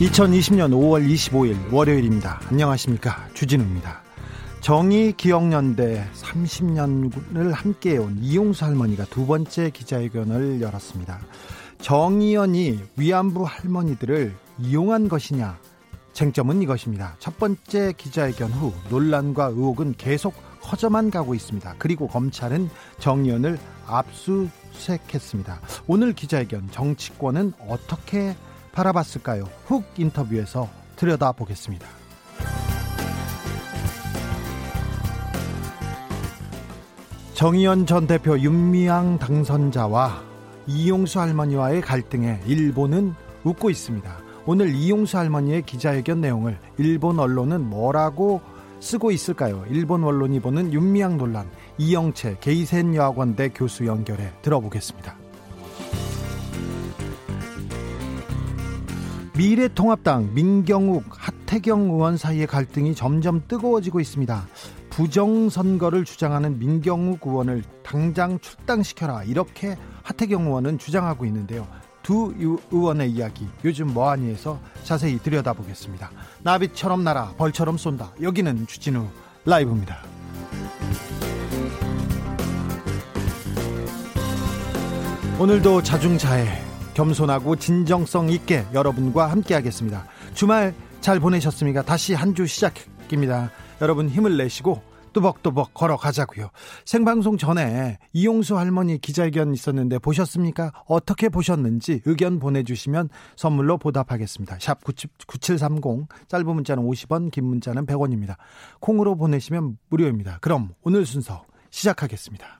2020년 5월 25일 월요일입니다. 안녕하십니까. 주진우입니다. 정의 기억연대 30년을 함께해온 이용수 할머니가 두 번째 기자회견을 열었습니다. 정의연이 위안부 할머니들을 이용한 것이냐? 쟁점은 이것입니다. 첫 번째 기자회견 후 논란과 의혹은 계속 커져만 가고 있습니다. 그리고 검찰은 정의연을 압수수색했습니다. 오늘 기자회견 정치권은 어떻게 바라봤을까요? 훅 인터뷰에서 들여다보겠습니다. 정의연 전 대표 윤미향 당선자와 이용수 할머니와의 갈등에 일본은 웃고 있습니다. 오늘 이용수 할머니의 기자회견 내용을 일본 언론은 뭐라고 쓰고 있을까요? 일본 언론이 보는 윤미향 논란 이영채 게이센 여학원대 교수 연결해 들어보겠습니다. 미래통합당 민경욱 하태경 의원 사이의 갈등이 점점 뜨거워지고 있습니다. 부정선거를 주장하는 민경욱 의원을 당장 출당시켜라 이렇게 하태경 의원은 주장하고 있는데요. 두 의원의 이야기 요즘 뭐하니에서 자세히 들여다보겠습니다. 나비처럼 날아 벌처럼 쏜다. 여기는 주진우 라이브입니다. 오늘도 자중자애 겸손하고 진정성 있게 여러분과 함께 하겠습니다. 주말 잘 보내셨습니까? 다시 한 주 시작입니다. 여러분 힘을 내시고 또벅또벅 걸어가자고요. 생방송 전에 이용수 할머니 기자회견 있었는데 보셨습니까? 어떻게 보셨는지 의견 보내주시면 선물로 보답하겠습니다. 샵 9730 짧은 문자는 50원 긴 문자는 100원입니다. 콩으로 보내시면 무료입니다. 그럼 오늘 순서 시작하겠습니다.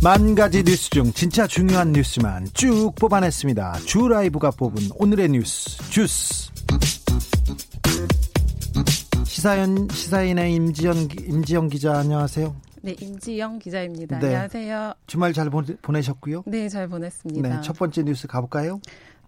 만 가지 뉴스 중 진짜 중요한 뉴스만 쭉 뽑아냈습니다. 주 라이브가 뽑은 오늘의 뉴스 주스. 시사인 시사인의 임지연 임지영 기자 안녕하세요. 네, 임지영 기자입니다. 네. 안녕하세요. 주말 잘 보내 셨고요? 네, 잘 보냈습니다. 네, 첫 번째 뉴스 가볼까요?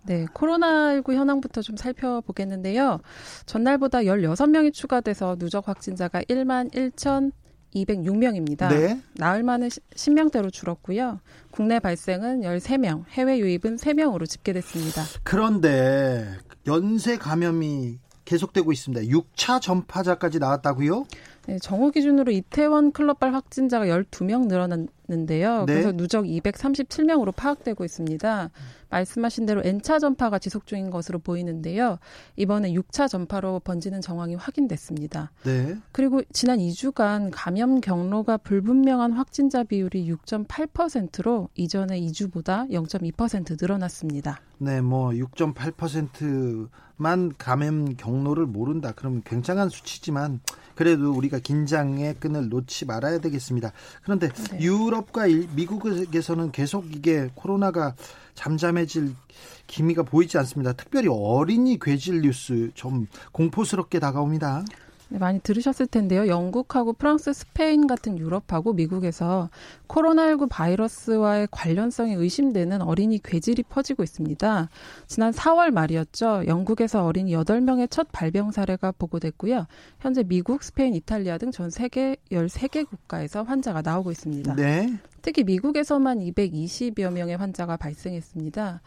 네, 코로나19 현황부터 좀 살펴보겠는데요. 전날보다 16명이 추가돼서 누적 확진자가 1만 1천 206명입니다. 네. 나흘 만에 10명대로 줄었고요. 국내 발생은 13명, 해외 유입은 3명으로 집계됐습니다. 그런데 연쇄 감염이 계속되고 있습니다. 6차 전파자까지 나왔다고요? 네, 정오 기준으로 이태원 클럽발 확진자가 12명 늘어 났는데요. 네. 그래서 누적 237명으로 파악되고 있습니다. 말씀하신 대로 N차 전파가 지속 중인 것으로 보이는데요. 이번에 6차 전파로 번지는 정황이 확인됐습니다. 네. 그리고 지난 2주간 감염 경로가 불분명한 확진자 비율이 6.8%로 이전의 2주보다 0.2% 늘어났습니다. 네, 뭐 6.8%만 감염 경로를 모른다. 그러면 굉장한 수치지만 그래도 우리가 긴장의 끈을 놓지 말아야 되겠습니다. 그런데 네. 유럽 과 미국에서는 계속 이게 코로나가 잠잠해질 기미가 보이지 않습니다. 특별히 어린이 괴질 뉴스 좀 공포스럽게 다가옵니다. 네, 많이 들으셨을 텐데요. 영국하고 프랑스, 스페인 같은 유럽하고 미국에서 코로나19 바이러스와의 관련성이 의심되는 어린이 괴질이 퍼지고 있습니다. 지난 4월 말이었죠. 영국에서 어린이 8명의 첫 발병 사례가 보고됐고요. 현재 미국, 스페인, 이탈리아 등 전 세계 13개 국가에서 환자가 나오고 있습니다. 네. 특히 미국에서만 220여 명의 환자가 발생했습니다.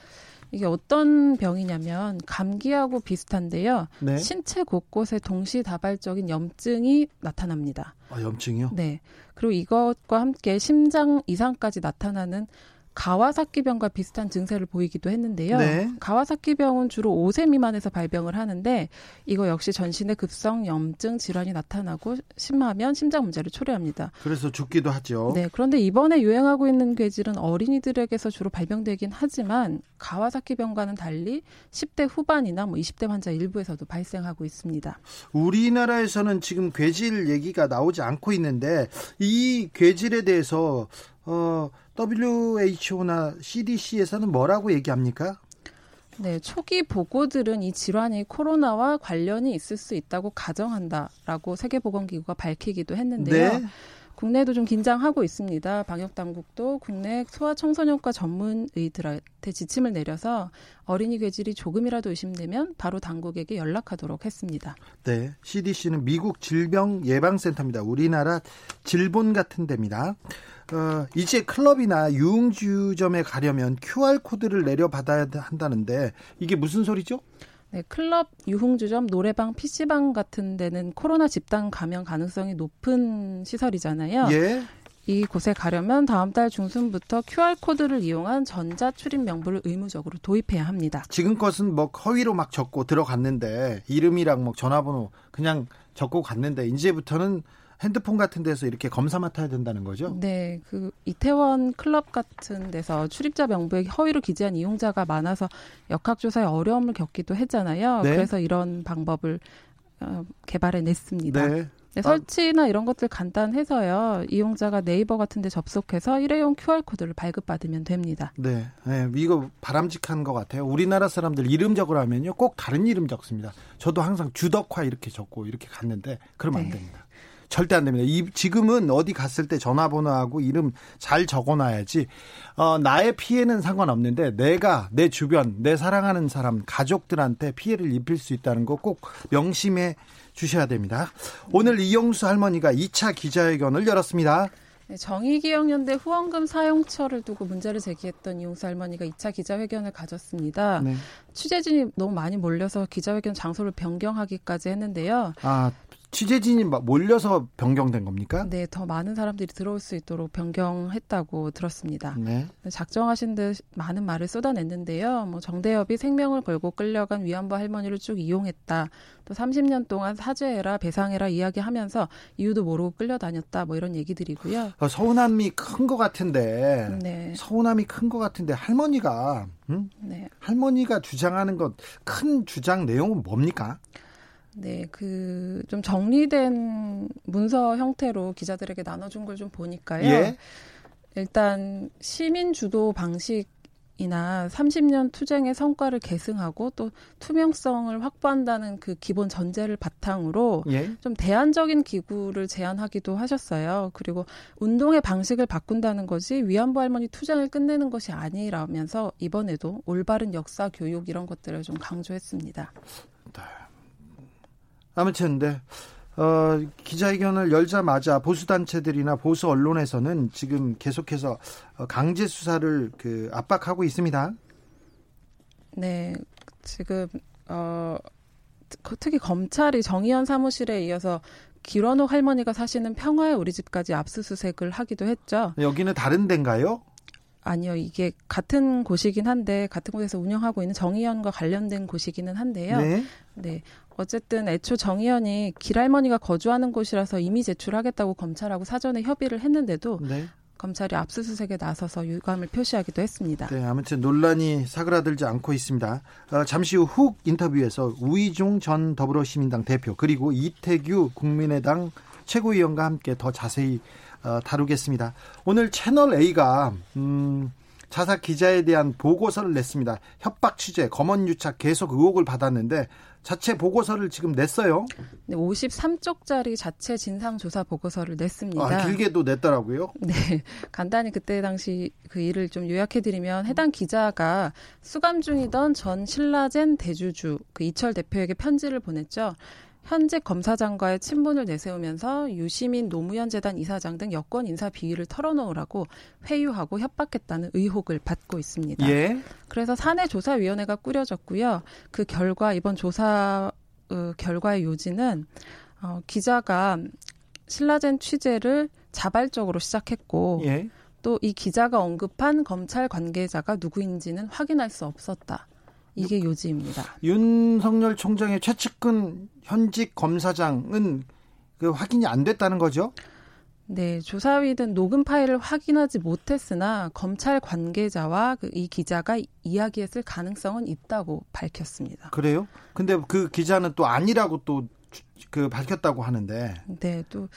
이게 어떤 병이냐면 감기하고 비슷한데요. 네. 신체 곳곳에 동시다발적인 염증이 나타납니다. 아, 염증이요? 네. 그리고 이것과 함께 심장 이상까지 나타나는 가와사키병과 비슷한 증세를 보이기도 했는데요. 네. 가와사키병은 주로 5세 미만에서 발병을 하는데 이거 역시 전신의 급성 염증 질환이 나타나고 심하면 심장 문제를 초래합니다. 그래서 죽기도 하죠. 네. 그런데 이번에 유행하고 있는 괴질은 어린이들에게서 주로 발병되긴 하지만 가와사키병과는 달리 10대 후반이나 뭐 20대 환자 일부에서도 발생하고 있습니다. 우리나라에서는 지금 괴질 얘기가 나오지 않고 있는데 이 괴질에 대해서 어 WHO나 CDC에서는 뭐라고 얘기합니까? 네, 초기 보고들은 이 질환이 코로나와 관련이 있을 수 있다고 가정한다라고 세계보건기구가 밝히기도 했는데요. 네. 국내도 좀 긴장하고 있습니다. 방역 당국도 국내 소아 청소년과 전문의들한테 지침을 내려서 어린이 괴질이 조금이라도 의심되면 바로 당국에게 연락하도록 했습니다. 네, CDC는 미국 질병 예방센터입니다. 우리나라 질본 같은 데입니다. 어, 이제 클럽이나 유흥주점에 가려면 QR 코드를 내려받아야 한다는데 이게 무슨 소리죠? 네, 클럽, 유흥주점, 노래방, PC방 같은 데는 코로나 집단 감염 가능성이 높은 시설이잖아요. 예. 이곳에 가려면 다음 달 중순부터 QR코드를 이용한 전자 출입 명부를 의무적으로 도입해야 합니다. 지금 것은 뭐 허위로 막 적고 들어갔는데 이름이랑 뭐 전화번호 그냥 적고 갔는데 이제부터는 핸드폰 같은 데서 이렇게 검사 맡아야 된다는 거죠? 네, 그 이태원 클럽 같은 데서 출입자 명부에 허위로 기재한 이용자가 많아서 역학조사에 어려움을 겪기도 했잖아요. 네. 그래서 이런 방법을 어, 개발해냈습니다. 네. 네, 설치나 이런 것들 간단해서요. 이용자가 네이버 같은 데 접속해서 일회용 QR코드를 발급받으면 됩니다. 네. 네. 이거 바람직한 것 같아요. 우리나라 사람들 이름 적으라면요. 꼭 다른 이름 적습니다. 저도 항상 주덕화 이렇게 적고 이렇게 갔는데 그러면 네. 안 됩니다. 절대 안 됩니다. 이, 지금은 어디 갔을 때 전화번호하고 이름 잘 적어놔야지. 어, 나의 피해는 상관없는데 내가 내 주변, 내 사랑하는 사람, 가족들한테 피해를 입힐 수 있다는 거 꼭 명심해 주셔야 됩니다. 오늘 이영수 할머니가 2차 기자회견을 열었습니다. 네, 정의기억연대 후원금 사용처를 두고 문제를 제기했던 이용수 할머니가 2차 기자회견을 가졌습니다. 네. 취재진이 너무 많이 몰려서 기자회견 장소를 변경하기까지 했는데요. 아, 취재진이 몰려서 변경된 겁니까? 네, 더 많은 사람들이 들어올 수 있도록 변경했다고 들었습니다. 네. 작정하신 듯 많은 말을 쏟아냈는데요. 뭐 정대협이 생명을 걸고 끌려간 위안부 할머니를 쭉 이용했다. 또 30년 동안 사죄해라, 배상해라 이야기하면서 이유도 모르고 끌려다녔다. 뭐 이런 얘기들이고요. 어, 서운함이 큰 것 같은데, 네. 서운함이 큰 것 같은데 할머니가, 응? 네. 할머니가 주장하는 것 큰 주장 내용은 뭡니까? 네, 그 좀 정리된 문서 형태로 기자들에게 나눠준 걸 좀 보니까요. 예? 일단 시민 주도 방식 이나 30년 투쟁의 성과를 계승하고 또 투명성을 확보한다는 그 기본 전제를 바탕으로 예? 좀 대안적인 기구를 제안하기도 하셨어요. 그리고 운동의 방식을 바꾼다는 것이 위안부 할머니 투쟁을 끝내는 것이 아니라면서 이번에도 올바른 역사 교육 이런 것들을 좀 강조했습니다. 네. 아무튼 네. 어, 기자회견을 열자마자 보수 단체들이나 보수 언론에서는 지금 계속해서 어, 강제 수사를 그 압박하고 있습니다. 네, 지금 어 특히 검찰이 정의연 사무실에 이어서 기런호 할머니가 사시는 평화의 우리 집까지 압수수색을 하기도 했죠. 여기는 다른 데인가요? 아니요, 이게 같은 곳이긴 한데 같은 곳에서 운영하고 있는 정의연과 관련된 곳이기는 한데요. 네. 네. 어쨌든 애초 정의연이 길할머니가 거주하는 곳이라서 이미 제출하겠다고 검찰하고 사전에 협의를 했는데도 네. 검찰이 압수수색에 나서서 유감을 표시하기도 했습니다. 네, 아무튼 논란이 사그라들지 않고 있습니다. 어, 잠시 후 훅 인터뷰에서 우이종 전 더불어시민당 대표 그리고 이태규 국민의당 최고위원과 함께 더 자세히 어, 다루겠습니다. 오늘 채널 A가 음, 자사 기자에 대한 보고서를 냈습니다. 협박 취재, 검언 유착 계속 의혹을 받았는데 자체 보고서를 지금 냈어요. 네, 53쪽짜리 자체 진상 조사 보고서를 냈습니다. 아, 길게도 냈더라고요. 네. 간단히 그때 당시 그 일을 좀 요약해 드리면 해당 기자가 수감 중이던 전 신라젠 대주주 그 이철 대표에게 편지를 보냈죠. 현직 검사장과의 친분을 내세우면서 유시민 노무현 재단 이사장 등 여권 인사 비위를 털어놓으라고 회유하고 협박했다는 의혹을 받고 있습니다. 예. 그래서 사내 조사위원회가 꾸려졌고요. 그 결과 이번 조사 어, 결과의 요지는 어, 기자가 신라젠 취재를 자발적으로 시작했고 예. 또이 기자가 언급한 검찰 관계자가 누구인지는 확인할 수 없었다. 이게 요지입니다. 윤석열 총장의 최측근 현직 검사장은 그 확인이 안 됐다는 거죠? 네, 조사위는 녹음 파일을 확인하지 못했으나 검찰 관계자와 그 이 기자가 이야기했을 가능성은 있다고 밝혔습니다. 그래요? 근데 그 기자는 또 아니라고 또 그 밝혔다고 하는데. 네, 또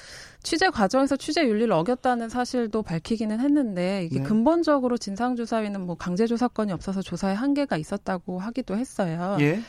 취재 과정에서 취재 윤리를 어겼다는 사실도 밝히기는 했는데 이게 네. 근본적으로 진상조사위는 뭐 강제조사권이 없어서 조사에 한계가 있었다고 하기도 했어요. 예.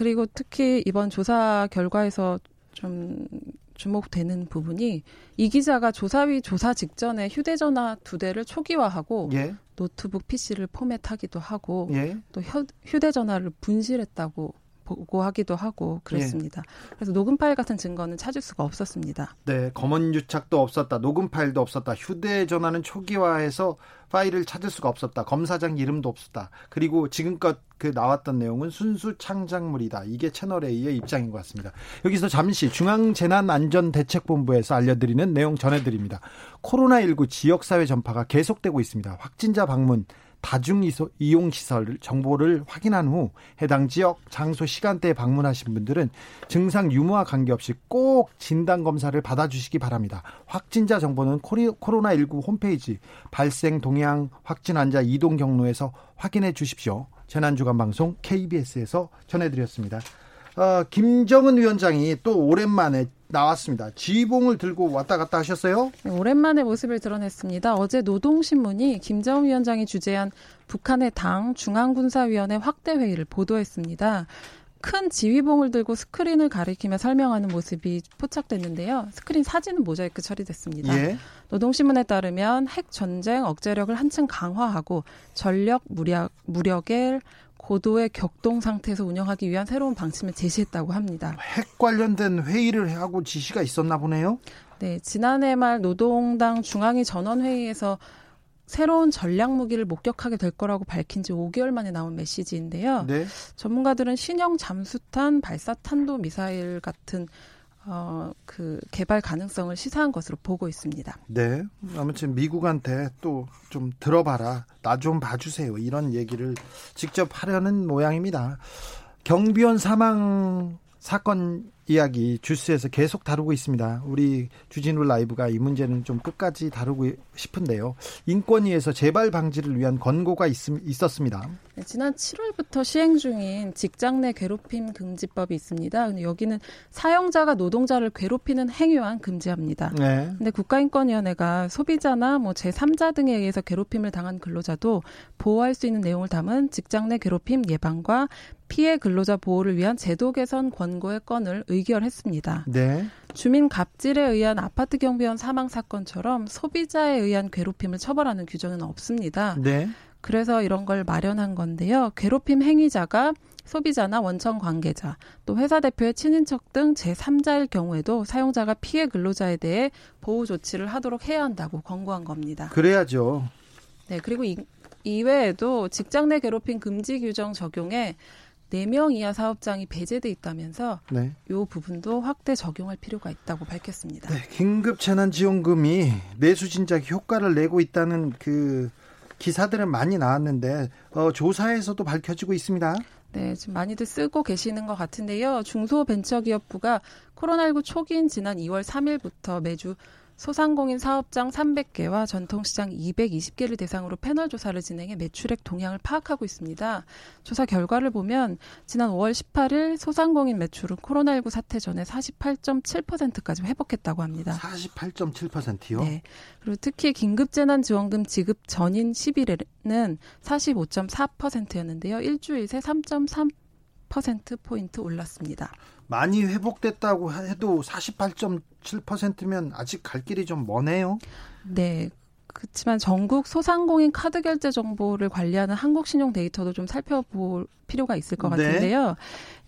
그리고 특히 이번 조사 결과에서 좀 주목되는 부분이 이 기자가 조사위 조사 직전에 휴대전화 두 대를 초기화하고 예. 노트북 PC를 포맷하기도 하고 예. 또 휴대전화를 분실했다고 보고하기도 하고 그랬습니다. 예. 그래서 녹음 파일 같은 증거는 찾을 수가 없었습니다. 네, 검언 유착도 없었다. 녹음 파일도 없었다. 휴대전화는 초기화해서 파일을 찾을 수가 없었다. 검사장 이름도 없었다. 그리고 지금껏 그 나왔던 내용은 순수 창작물이다. 이게 채널 A의 입장인 것 같습니다. 여기서 잠시 중앙재난안전대책본부에서 알려드리는 내용 전해드립니다. 코로나19 지역사회 전파가 계속되고 있습니다. 확진자 방문 다중 이용 시설 정보를 확인한 후 해당 지역 장소 시간대에 방문하신 분들은 증상 유무와 관계없이 꼭 진단 검사를 받아 주시기 바랍니다. 확진자 정보는 코로나 19 홈페이지 발생 동향 확진 환자 이동 경로에서 확인해 주십시오. 재난 주간 방송 KBS에서 전해 드렸습니다. 어, 김정은 위원장이 또 오랜만에 나왔습니다. 지봉을 들고 왔다 갔다 하셨어요? 네, 오랜만에 모습을 드러냈습니다. 어제 노동신문이 김정은 위원장이 주재한 북한의 당 중앙군사위원회 확대 회의를 보도했습니다. 큰 지휘봉을 들고 스크린을 가리키며 설명하는 모습이 포착됐는데요. 스크린 사진은 모자이크 처리됐습니다. 예. 노동신문에 따르면 핵 전쟁 억제력을 한층 강화하고 전력 무력, 무력을 고도의 격동 상태에서 운영하기 위한 새로운 방침을 제시했다고 합니다. 핵 관련된 회의를 하고 지시가 있었나 보네요. 네, 지난해 말 노동당 중앙위 전원회의에서 새로운 전략 무기를 목격하게 될 거라고 밝힌 지 5개월 만에 나온 메시지인데요. 네. 전문가들은 신형 잠수탄 발사 탄도 미사일 같은 어, 그 개발 가능성을 시사한 것으로 보고 있습니다. 네. 아무튼 미국한테 또 좀 들어봐라. 나 좀 봐주세요. 이런 얘기를 직접 하려는 모양입니다. 경비원 사망 사건 이야기 주스에서 계속 다루고 있습니다. 우리 주진우 라이브가 이 문제는 좀 끝까지 다루고 싶은데요. 인권위에서 재발 방지를 위한 권고가 있, 있었습니다. 네, 지난 7월부터 시행 중인 직장 내 괴롭힘 금지법이 있습니다. 근데 여기는 사용자가 노동자를 괴롭히는 행위만 금지합니다. 네. 근데 국가인권위원회가 소비자나 뭐 제3자 등에 의해서 괴롭힘을 당한 근로자도 보호할 수 있는 내용을 담은 직장 내 괴롭힘 예방과 피해 근로자 보호를 위한 제도 개선 권고의 건을 의결했습니다. 네. 주민 갑질에 의한 아파트 경비원 사망 사건처럼 소비자에 의한 괴롭힘을 처벌하는 규정은 없습니다. 네. 그래서 이런 걸 마련한 건데요. 괴롭힘 행위자가 소비자나 원청 관계자, 또 회사 대표의 친인척 등 제3자일 경우에도 사용자가 피해 근로자에 대해 보호 조치를 하도록 해야 한다고 권고한 겁니다. 그래야죠. 네, 그리고 이, 이외에도 직장 내 괴롭힘 금지 규정 적용에 4명 이하 사업장이 배제돼 있다면서 네. 이 부분도 확대 적용할 필요가 있다고 밝혔습니다. 네, 긴급 재난 지원금이 내수 진작 효과를 내고 있다는 그 기사들은 많이 나왔는데 어, 조사에서도 밝혀지고 있습니다. 네, 지금 많이들 쓰고 계시는 것 같은데요. 중소벤처기업부가 코로나19 초기인 지난 2월 3일부터 매주 소상공인 사업장 300개와 전통시장 220개를 대상으로 패널 조사를 진행해 매출액 동향을 파악하고 있습니다. 조사 결과를 보면 지난 5월 18일 소상공인 매출은 코로나19 사태 전에 48.7%까지 회복했다고 합니다. 48.7%요? 네. 그리고 특히 긴급재난지원금 지급 전인 10일에는 45.4%였는데요. 일주일 새 3.3%포인트 올랐습니다. 많이 회복됐다고 해도 48.7%면 아직 갈 길이 좀 머네요. 네. 그렇지만 전국 소상공인 카드 결제 정보를 관리하는 한국신용 데이터도 좀 살펴볼 필요가 있을 것 네. 같은데요. 네.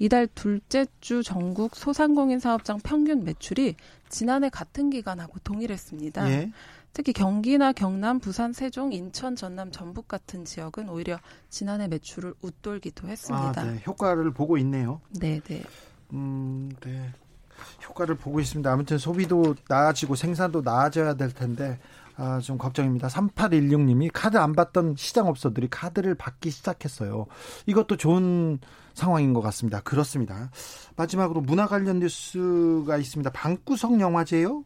이달 둘째 주 전국 소상공인 사업장 평균 매출이 지난해 같은 기간하고 동일했습니다. 네. 특히 경기나 경남, 부산, 세종, 인천, 전남, 전북 같은 지역은 오히려 지난해 매출을 웃돌기도 했습니다. 아, 네. 효과를 보고 있네요. 네, 네. 음, 네. 효과를 보고 있습니다. 아무튼 소비도 나아지고 생산도 나아져야 될 텐데 아, 좀 걱정입니다. 3816님이 카드 안 받던 시장 업소들이 카드를 받기 시작했어요. 이것도 좋은 상황인 것 같습니다. 그렇습니다. 마지막으로 문화 관련 뉴스가 있습니다. 방구석 영화제요?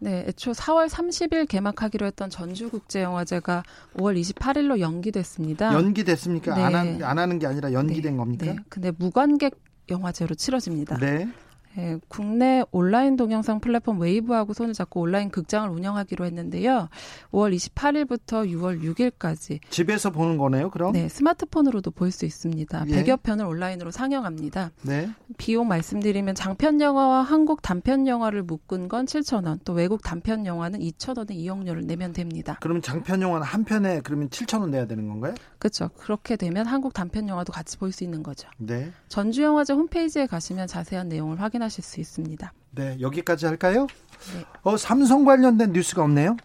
네, 애초 4월 30일 개막하기로 했던 전주국제영화제가 5월 28일로 연기됐습니다. 연기됐습니까? 네. 안, 안, 하는 게 아니라 연기된 네. 겁니까? 네, 근데 무관객 영화제로 치러집니다. 네. 예, 국내 온라인 동영상 플랫폼 웨이브하고 손을 잡고 온라인 극장을 운영하기로 했는데요. 5월 28일부터 6월 6일까지 집에서 보는 거네요, 그럼? 네, 스마트폰으로도 볼 수 있습니다. 예. 100여 편을 온라인으로 상영합니다. 네. 비용 말씀드리면 장편 영화와 한국 단편 영화를 묶은 건 7,000원, 또 외국 단편 영화는 2,000원의 이용료를 내면 됩니다. 그러면 장편 영화는 한 편에 그러면 7,000원 내야 되는 건가요? 그렇죠. 그렇게 되면 한국 단편 영화도 같이 볼 수 있는 거죠. 네. 전주 영화제 홈페이지에 가시면 자세한 내용을 확인하 확인하실 수 있습니다. 네, 여기까지 할까요? 네. 어, 삼성 관련된 뉴스가 없네요.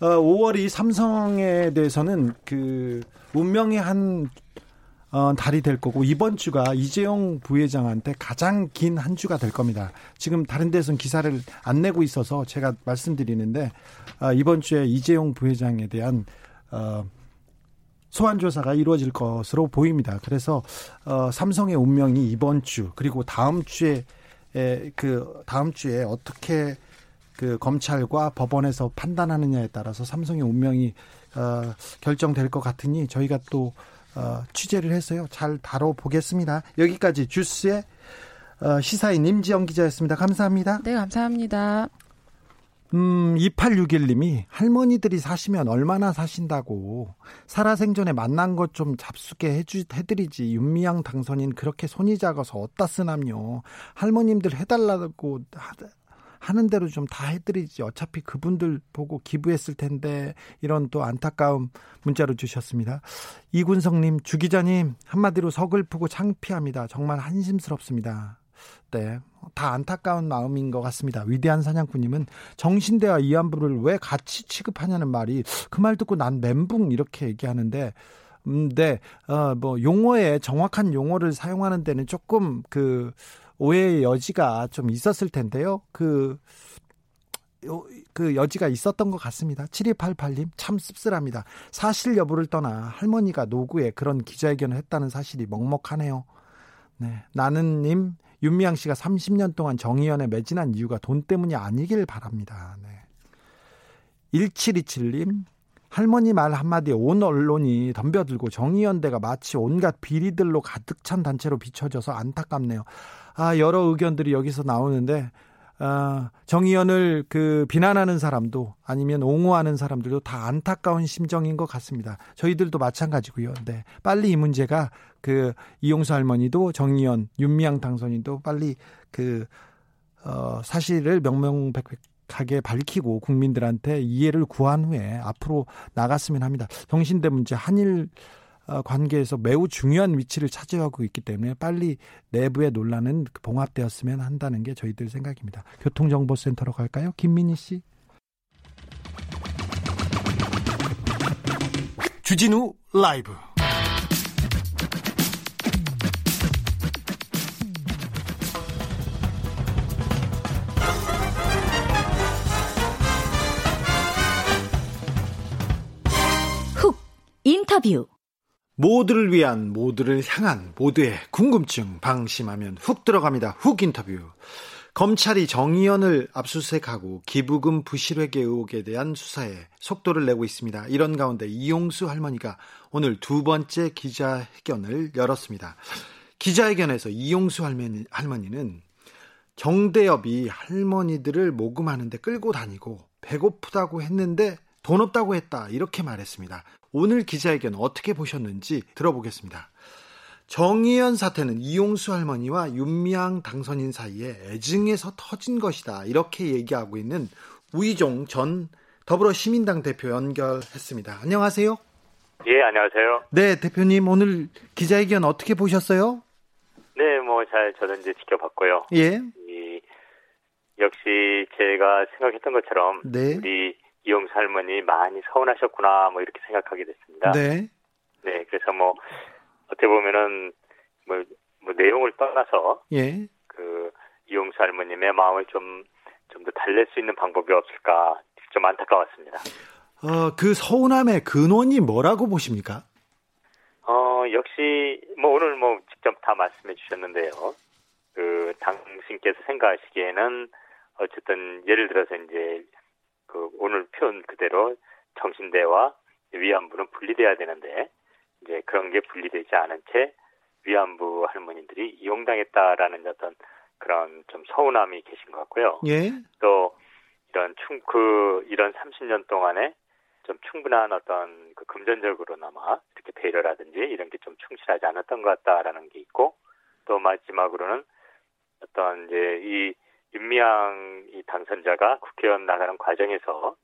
어, 5월이 삼성에 대해서는 그 운명의 한 어, 달이 될 거고 이번 주가 이재용 부회장한테 가장 긴 한 주가 될 겁니다. 지금 다른 데서는 기사를 안 내고 있어서 제가 말씀드리는데 어, 이번 주에 이재용 부회장에 대한 어, 소환 조사가 이루어질 것으로 보입니다. 그래서 어, 삼성의 운명이 이번 주 그리고 다음 주에 에, 그 다음 주에 어떻게 그 검찰과 법원에서 판단하느냐에 따라서 삼성의 운명이 어, 결정될 것 같으니 저희가 또 어, 취재를 했어요. 잘 다뤄보겠습니다. 여기까지 주스의 어, 시사인 임지영 기자였습니다. 감사합니다. 네, 감사합니다. 음, 2861님이 할머니들이 사시면 얼마나 사신다고. 살아생전에 만난 것 좀 잡수게 해주, 해드리지. 윤미향 당선인 그렇게 손이 작아서 어디다 쓰남요? 할머님들 해달라고 하는 대로 좀 다 해드리지. 어차피 그분들 보고 기부했을 텐데 이런 또 안타까움 문자로 주셨습니다. 이군성님 주 기자님 한마디로 서글프고 창피합니다. 정말 한심스럽습니다 네. 다 안타까운 마음인 것 같습니다. 위대한 사냥꾼님은 정신대와 이안부를 왜 같이 취급하냐는 말이 그 말 듣고 난 멘붕 이렇게 얘기하는데 음, 네, 어, 뭐, 용어에 정확한 용어를 사용하는 데는 조금 그 오해의 여지가 좀 있었을 텐데요. 그, 그 여지가 있었던 것 같습니다. 7288님, 참 씁쓸합니다. 사실 여부를 떠나 할머니가 노구에 그런 기자회견을 했다는 사실이 먹먹하네요. 네. 나는님, 윤미향 씨가 30년 동안 정의연에 매진한 이유가 돈 때문이 아니길 바랍니다. 네. 1727님, 할머니 말 한마디에 온 언론이 덤벼들고 정의연대가 마치 온갖 비리들로 가득 찬 단체로 비춰져서 안타깝네요. 아, 여러 의견들이 여기서 나오는데 어, 정의연을 그 비난하는 사람도 아니면 옹호하는 사람들도 다 안타까운 심정인 것 같습니다. 저희들도 마찬가지고요. 네. 빨리 이 문제가 그 이용수 할머니도 정의연, 윤미향 당선인도 빨리 그, 어, 사실을 명명백백하게 밝히고 국민들한테 이해를 구한 후에 앞으로 나갔으면 합니다. 정신대 문제, 한일 어, 관계에서 매우 중요한 위치를 차지하고 있기 때문에 빨리 내부의 논란은 봉합되었으면 한다는 게 저희들 생각입니다. 교통정보센터로 갈까요? 김민희 씨. 주진우 라이브. 훅 인터뷰 모두를 위한 모두를 향한 모두의 궁금증 방심하면 훅 들어갑니다. 훅 인터뷰. 검찰이 정의연을 압수수색하고 기부금 부실회계 의혹에 대한 수사에 속도를 내고 있습니다. 이런 가운데 이용수 할머니가 오늘 두 번째 기자회견을 열었습니다. 기자회견에서 이용수 할머니, 할머니는 정대엽이 할머니들을 모금하는데 끌고 다니고 배고프다고 했는데 돈 없다고 했다. 이렇게 말했습니다. 오늘 기자회견 어떻게 보셨는지 들어보겠습니다. 정의연 사태는 이용수 할머니와 윤미향 당선인 사이에 애증에서 터진 것이다. 이렇게 얘기하고 있는 우이종 전 더불어 시민당 대표 연결했습니다. 안녕하세요. 예, 안녕하세요. 네, 대표님 오늘 기자회견 어떻게 보셨어요? 네, 뭐 잘 저는 이제 지켜봤고요. 예. 이, 역시 제가 생각했던 것처럼 네. 우리 이용수 할머니 많이 서운하셨구나 뭐 이렇게 생각하게 됐습니다. 네. 네, 그래서 뭐 어떻게 보면은 뭐, 뭐 내용을 떠나서 예. 그 이용수 할머님의 마음을 좀 좀 더 달랠 수 있는 방법이 없을까 좀 안타까웠습니다. 어, 그 서운함의 근원이 뭐라고 보십니까? 어, 역시 뭐 오늘 뭐 직접 다 말씀해 주셨는데요. 그 당신께서 생각하시기에는 어쨌든 예를 들어서 이제 그 오늘 표현 그대로 정신대와 위안부는 분리돼야 되는데 이제 그런 게 분리되지 않은 채 위안부 할머니들이 이용당했다라는 어떤 그런 좀 서운함이 계신 것 같고요. 예. 또 이런 충 그 이런 30년 동안에 좀 충분한 어떤 그 금전적으로나마 이렇게 배려라든지 이런 게 좀 충실하지 않았던 것 같다라는 게 있고 또 마지막으로는 어떤 이제 이 윤미향 이 당선자가 국회의원 나가는 과정에서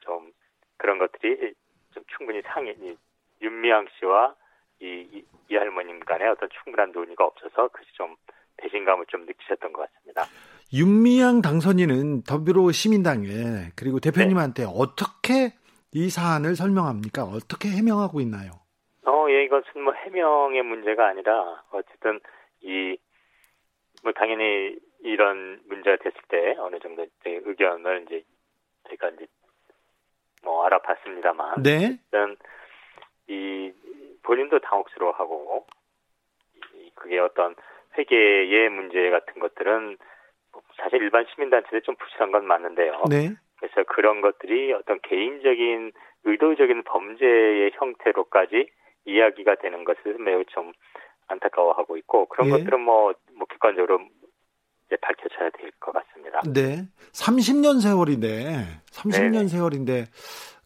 좀 그런 것들이 좀 충분히 이 윤미향 씨와 이, 이, 이 할머님 간에 어떤 충분한 논의가 없어서 그것이 좀 배신감을 좀 느끼셨던 것 같습니다. 윤미향 당선인은 더불어 시민당에 그리고 대표님한테 네. 어떻게 이 사안을 설명합니까? 어떻게 해명하고 있나요? 어, 예, 이것은 뭐 해명의 문제가 아니라 어쨌든 이 뭐 당연히 이런 문제가 됐을 때 어느 정도 의견을 이제 제가 이제 뭐 알아봤습니다만, 네. 일단 이 본인도 당혹스러워하고 이 그게 어떤 회계의 문제 같은 것들은 사실 일반 시민단체에 좀 부실한 건 맞는데요. 네. 그래서 그런 것들이 어떤 개인적인 의도적인 범죄의 형태로까지 이야기가 되는 것을 매우 좀 안타까워하고 있고 그런 예. 것들은 뭐, 뭐 객관적으로 이제 밝혀져야 될 것 같습니다. 네. 30년 세월인데 30년 네네. 세월인데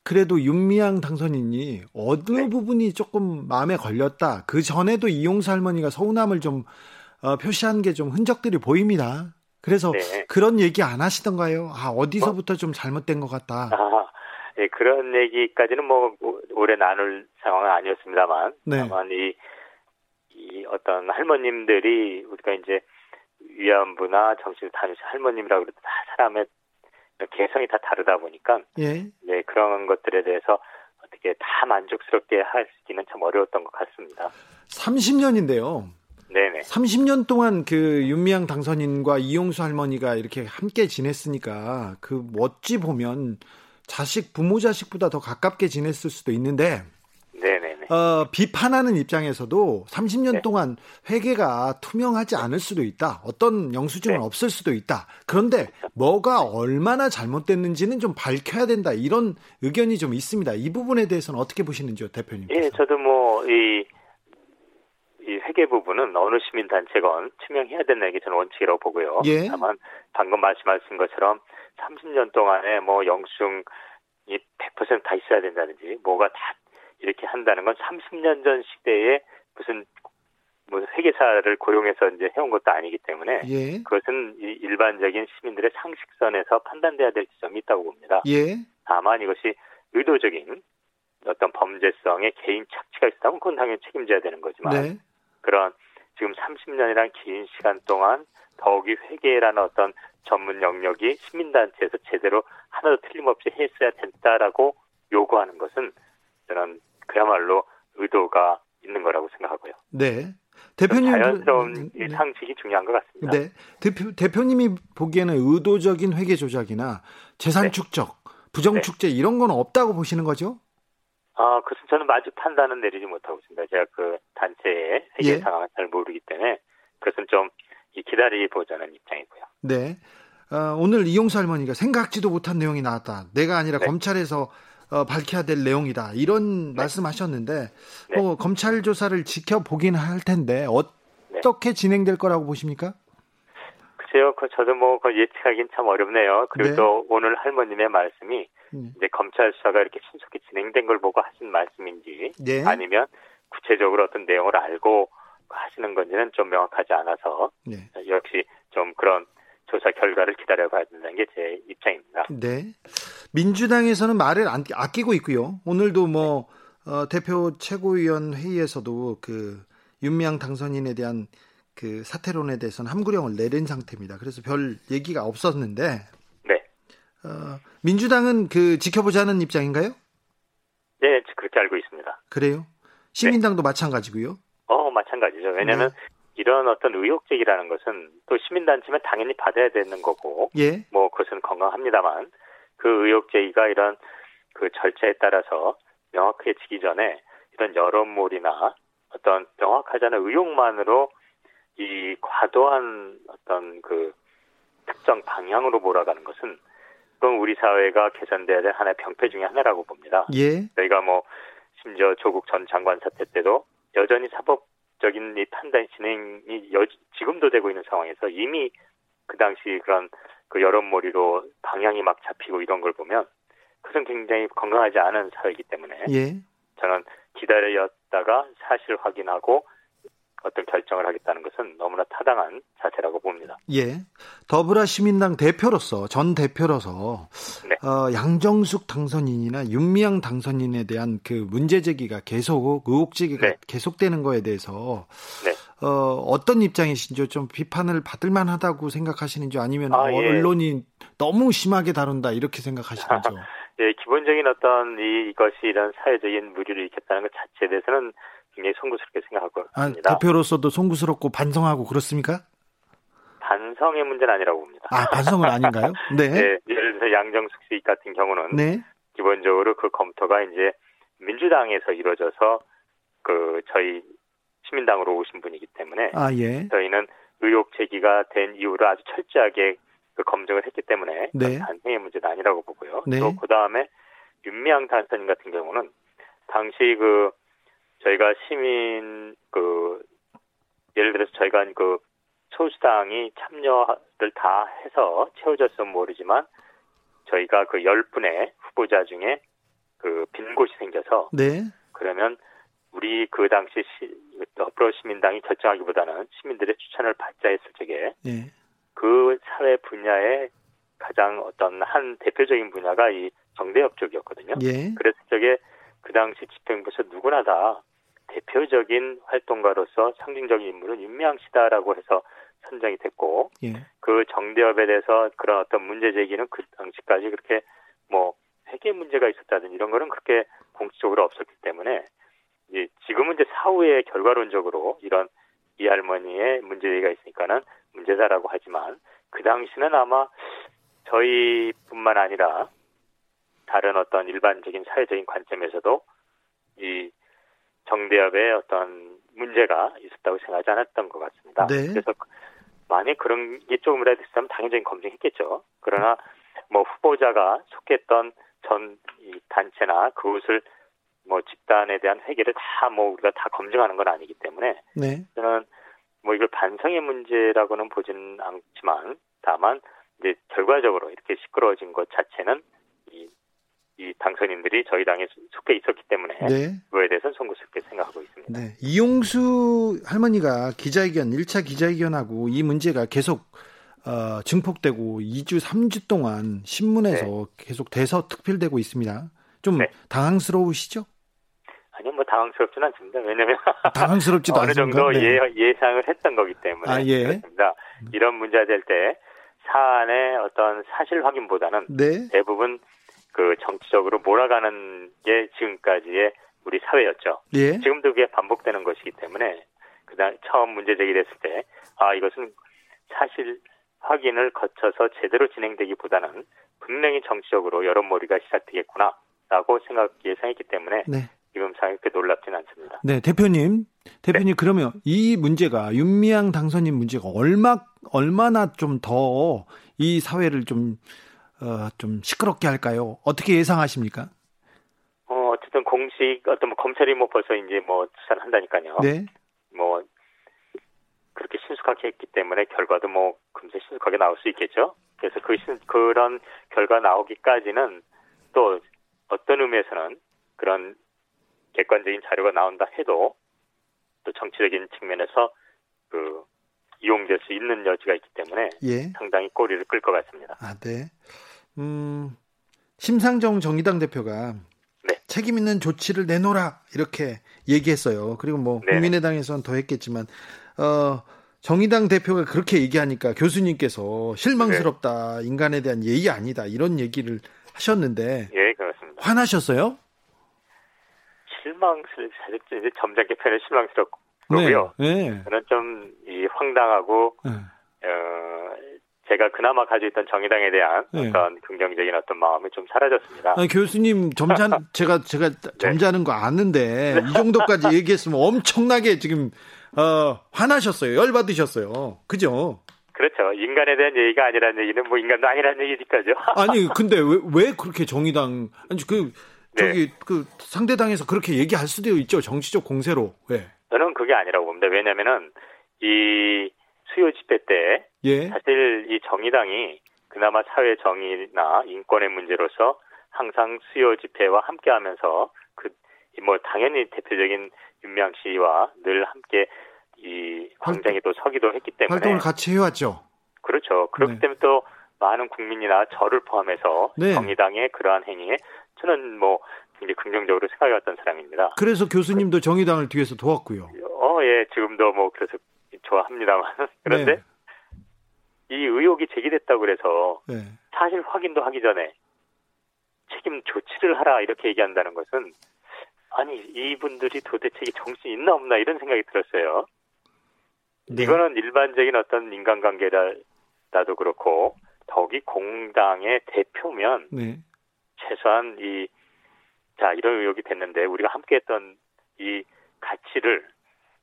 그래도 윤미향 당선인이 어느 네. 부분이 조금 마음에 걸렸다. 그 전에도 이용수 할머니가 서운함을 좀 어, 표시한 게 좀 흔적들이 보입니다. 그래서 네. 그런 얘기 안 하시던가요? 아, 어디서부터 어? 좀 잘못된 것 같다. 아, 예, 그런 얘기까지는 뭐 오래 나눌 상황은 아니었습니다만, 네. 다만 이, 이 어떤 할머님들이 우리가 이제 위안부나 정신 다니시 할머님이라고 그래도 다 사람의 개성이 다 다르다 보니까, 예. 네, 그런 것들에 대해서 어떻게 다 만족스럽게 하기는 참 어려웠던 것 같습니다. 30년인데요. 네네. 30년 동안 그 윤미향 당선인과 이용수 할머니가 이렇게 함께 지냈으니까 그 어찌 보면 자식 부모 자식보다 더 가깝게 지냈을 수도 있는데 네네네. 어, 비판하는 입장에서도 30년 네. 동안 회계가 투명하지 않을 수도 있다. 어떤 영수증은 네. 없을 수도 있다. 그런데 뭐가 얼마나 잘못됐는지는 좀 밝혀야 된다. 이런 의견이 좀 있습니다. 이 부분에 대해서는 어떻게 보시는지요, 대표님? 예, 저도 뭐 이 이 회계 부분은 어느 시민단체건 투명해야 된다는 게 저는 원칙이라고 보고요. 예. 다만 방금 말씀하신 것처럼 30년 동안에 뭐 영수증이 100%다 있어야 된다든지 뭐가 다 이렇게 한다는 건 30년 전 시대에 무슨 뭐 회계사를 고용해서 이제 해온 것도 아니기 때문에 예. 그것은 일반적인 시민들의 상식선에서 판단돼야 될 지점이 있다고 봅니다. 예. 다만 이것이 의도적인 어떤 범죄성의 개인 착취가 있다면 그건 당연히 책임져야 되는 거지만 네. 그런 지금 30년이란 긴 시간 동안 더욱이 회계라는 어떤 전문 영역이 시민단체에서 제대로 하나도 틀림없이 했어야 된다라고 요구하는 것은 저는 그야말로 의도가 있는 거라고 생각하고요. 네. 대표님 자연스러운 네. 상식이 중요한 것 같습니다. 네. 대표 대표님이 보기에는 의도적인 회계 조작이나 재산 네. 축적, 부정 축제 네. 이런 건 없다고 보시는 거죠? 아, 그것은 저는 마주 판단은 내리지 못하고 있습니다. 제가 그 단체의 회계 예. 상황을 잘 모르기 때문에 그것은 좀 기다리 보자는 입장이고요. 네. 어, 오늘 이용수 할머니가 생각지도 못한 내용이 나왔다. 내가 아니라 네. 검찰에서 어, 밝혀야 될 내용이다. 이런 네. 말씀하셨는데 네. 어, 검찰 조사를 지켜보긴 할 텐데 어떻게 네. 진행될 거라고 보십니까? 글쎄요, 그 저도 뭐 예측하기는 참 어렵네요. 그리고 네. 또 오늘 할머님의 말씀이 음. 이제 검찰 수사가 이렇게 신속히 진행된 걸 보고 하신 말씀인지 네. 아니면 구체적으로 어떤 내용을 알고 하시는 건지는 좀 명확하지 않아서 네. 역시 좀 그런 조사 결과를 기다려봐야 된다는 게 제 입장입니다. 네. 민주당에서는 말을 안, 아끼고 있고요. 오늘도 뭐 어, 대표 최고위원 회의에서도 그 윤미향 당선인에 대한 그 사퇴론에 대해서는 함구령을 내린 상태입니다. 그래서 별 얘기가 없었는데. 네. 어, 민주당은 그 지켜보자는 입장인가요? 네, 그렇게 알고 있습니다. 그래요? 시민당도 네. 마찬가지고요. 어, 마찬가지죠. 왜냐하면 네. 이런 어떤 의혹 제기라는 것은 또 시민단체면 당연히 받아야 되는 거고, 예. 뭐 그것은 건강합니다만 그 의혹 제기가 이런 그 절차에 따라서 명확해지기 전에 이런 여론몰이나 어떤 명확하지 않은 의혹만으로 이 과도한 어떤 그 특정 방향으로 몰아가는 것은 그건 우리 사회가 개선돼야 될 하나의 병폐 중의 하나라고 봅니다. 예. 저희가 뭐 심지어 조국 전 장관 사태 때도 여전히 사법적인 이 판단 진행이 여, 지금도 되고 있는 상황에서 이미 그 당시 그런 그 여론몰이로 방향이 막 잡히고 이런 걸 보면 그것은 굉장히 건강하지 않은 사회이기 때문에 예. 저는 기다렸다가 사실 확인하고 어떤 결정을 하겠다는 것은 너무나 타당한 자세라고 봅니다. 예. 더불어 시민당 대표로서 전 대표로서 네. 어, 양정숙 당선인이나 윤미향 당선인에 대한 그 문제 제기가 계속 의혹 제기가 네. 계속되는 거에 대해서 네. 어, 어떤 입장이신지 좀 비판을 받을 만하다고 생각하시는지 아니면 아, 예. 언론이 너무 심하게 다룬다 이렇게 생각하시는지 예, 기본적인 어떤 이, 이것이 이런 사회적인 무리를 일으켰다는 것 자체에 대해서는 굉장히 송구스럽게 생각하고 아, 있습니다. 대표로서도 송구스럽고 반성하고 그렇습니까? 반성의 문제는 아니라고 봅니다. 아, 반성은 아닌가요? 네. 네. 예를 들어서 양정숙 씨 같은 경우는 네. 기본적으로 그 검토가 이제 민주당에서 이루어져서 그 저희 시민당으로 오신 분이기 때문에 아, 예. 저희는 의혹 제기가 된 이후로 아주 철저하게 그 검증을 했기 때문에 네. 반성의 문제는 아니라고 보고요. 네. 또그 다음에 윤미향 단사님 같은 경우는 당시 그 저희가 시민 그 예를 들어서 저희가 그 소수당이 참여를 다 해서 채워졌으면 모르지만 저희가 그 10분의 후보자 중에 그 빈 곳이 생겨서 네. 그러면 우리 그 당시 시, 더불어 시민당이 결정하기보다는 시민들의 추천을 받자 했을 적에 네. 그 사회 분야의 가장 어떤 한 대표적인 분야가 이 정대협 쪽이었거든요. 예. 그랬을 적에 그 당시 집행부에서 누구나 다 대표적인 활동가로서 상징적인 인물은 윤미향 씨다라고 해서 선정이 됐고 예. 그 정대협에 대해서 그런 어떤 문제 제기는 그 당시까지 그렇게 뭐 회계 문제가 있었다든 이런 거는 그렇게 공식적으로 없었기 때문에 이제 지금은 이제 사후에 결과론적으로 이런 이 할머니의 문제 제기가 있으니까는 문제다라고 하지만 그 당시는 아마 저희뿐만 아니라 다른 어떤 일반적인 사회적인 관점에서도 이 정대협의 어떤 문제가 있었다고 생각하지 않았던 것 같습니다. 네. 그래서 만약 그런 게 조금이라도 있으면 당연히 검증했겠죠. 그러나 뭐 후보자가 속했던 전이 단체나 그것을 뭐 집단에 대한 회계를 다 뭐 우리가 다 검증하는 건 아니기 때문에 네. 저는 뭐 이걸 반성의 문제라고는 보지는 않지만 다만 이제 결과적으로 이렇게 시끄러워진 것 자체는 이, 이 당선인들이 저희 당에 속해 있었기 때문에 네. 그거에 대해서는 송구스럽게 생각하고 있습니다. 네. 이용수 할머니가 기자회견 1차 기자회견하고 이 문제가 계속 어, 증폭되고 2주 3주 동안 신문에서 네. 계속 대서특필되고 있습니다. 좀 네. 당황스러우시죠? 아니요, 뭐 당황스럽지는 않습니다. 왜냐하면 당황스럽지도 어느 정도 네. 예, 예상을 했던 거기 때문에 아, 예. 그렇습니다. 이런 문제가 될 때 사안의 어떤 사실 확인보다는 네. 대부분 그 정치적으로 몰아가는 게 지금까지의 우리 사회였죠. 예. 지금도 그게 반복되는 것이기 때문에 그다음 처음 문제 제기됐을 때 아 이것은 사실 확인을 거쳐서 제대로 진행되기보다는 분명히 정치적으로 여론몰이가 시작되겠구나라고 생각 예상했기 때문에 네. 지금 상황이 그렇게 놀랍지는 않습니다. 네, 대표님. 대표님, 네. 그러면 이 문제가 윤미향 당선인 문제가 얼마, 얼마나 좀 더 이 사회를 좀, 어, 좀 시끄럽게 할까요? 어떻게 예상하십니까? 어, 어쨌든 공식, 어떤 뭐 검찰이 뭐 벌써 이제 뭐 수사를 한다니까요. 네. 뭐, 그렇게 신속하게 했기 때문에 결과도 뭐 금세 신속하게 나올 수 있겠죠. 그래서 그, 그런 결과 나오기까지는 또 어떤 의미에서는 그런 객관적인 자료가 나온다 해도 또 정치적인 측면에서 그 이용될 수 있는 여지가 있기 때문에 예. 상당히 꼬리를 끌 것 같습니다. 아, 네. 음, 심상정 정의당 대표가 네. 책임 있는 조치를 내놓으라 이렇게 얘기했어요. 그리고 뭐 네. 국민의당에서는 더 했겠지만 어 정의당 대표가 그렇게 얘기하니까 교수님께서 실망스럽다. 네. 인간에 대한 예의 아니다. 이런 얘기를 하셨는데 예, 그렇습니다. 화나셨어요? 실망스럽 이제 점잖게 표현은 실망스럽고요. 네. 네. 저는 좀 이 황당하고 네. 어, 제가 그나마 가지고 있던 정의당에 대한 네. 어떤 긍정적인 어떤 마음이 좀 사라졌습니다. 아니, 교수님 점잖 제가 제가 네. 점잖은 거 아는데 이 정도까지 얘기했으면 엄청나게 지금 어, 화나셨어요. 열 받으셨어요. 그죠? 그렇죠. 인간에 대한 얘기가 아니라는 얘기는 뭐 인간도 아니라는 얘기니까죠. 아니, 근데 왜, 왜 그렇게 정의당, 아니, 그, 저기, 네. 그 상대당에서 그렇게 얘기할 수도 있죠. 정치적 공세로. 왜? 저는 그게 아니라고 봅니다. 왜냐면은 이 수요 집회 때 예. 사실 이 정의당이 그나마 사회 정의나 인권의 문제로서 항상 수요 집회와 함께 하면서 그 뭐 당연히 대표적인 윤명 씨와 늘 함께 이 광장에 또 서기도 했기 때문에 활동을 같이 해왔죠. 그렇죠. 그렇기 네. 때문에 또 많은 국민이나 저를 포함해서 네. 정의당의 그러한 행위에 저는 뭐 굉장히 긍정적으로 생각해왔던 사람입니다. 그래서 교수님도 정의당을 뒤에서 도왔고요. 어, 예, 지금도 뭐 그래서 좋아합니다만 그런데 네. 이 의혹이 제기됐다고 그래서 네. 사실 확인도 하기 전에 책임 조치를 하라 이렇게 얘기한다는 것은 아니 이분들이 도대체 정신이 있나 없나 이런 생각이 들었어요. 네. 이거는 일반적인 어떤 인간관계라도 그렇고 더욱이 공당의 대표면 네. 최소한 이 자 이런 의혹이 됐는데 우리가 함께했던 이 가치를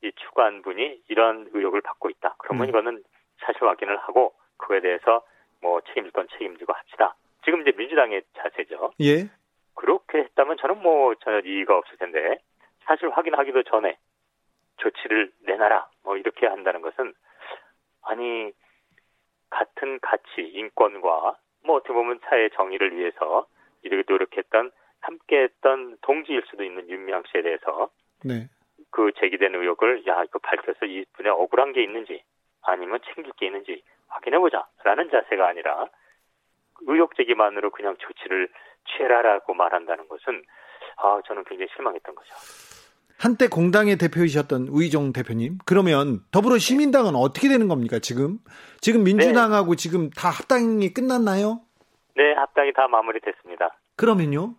이 추구한 분이 이런 의혹을 받고 있다. 그러면 네. 이거는 사실 확인을 하고 그에 대해서 뭐 책임질 건 책임지고 합시다. 지금 이제 민주당의 자세죠. 예. 그렇게 했다면 저는 뭐 전혀 이의가 없을 텐데 사실 확인하기도 전에 조치를 내놔라 뭐 이렇게 한다는 것은 아니 같은 가치 인권과 뭐 어떻게 보면 사회 정의를 위해서 이렇게 노력했던 함께했던 동지일 수도 있는 윤미향 씨에 대해서 네. 그 제기된 의혹을 야 이거 밝혀서 이분의 억울한 게 있는지 아니면 챙길 게 있는지 확인해보자라는 자세가 아니라 의혹 제기만으로 그냥 조치를 취해라라고 말한다는 것은 아 저는 굉장히 실망했던 거죠. 한때 공당의 대표이셨던 우이종 대표님 그러면 더불어 시민당은 어떻게 되는 겁니까 지금 지금 민주당하고 네. 지금 다 합당이 끝났나요? 네 합당이 다 마무리됐습니다. 그러면요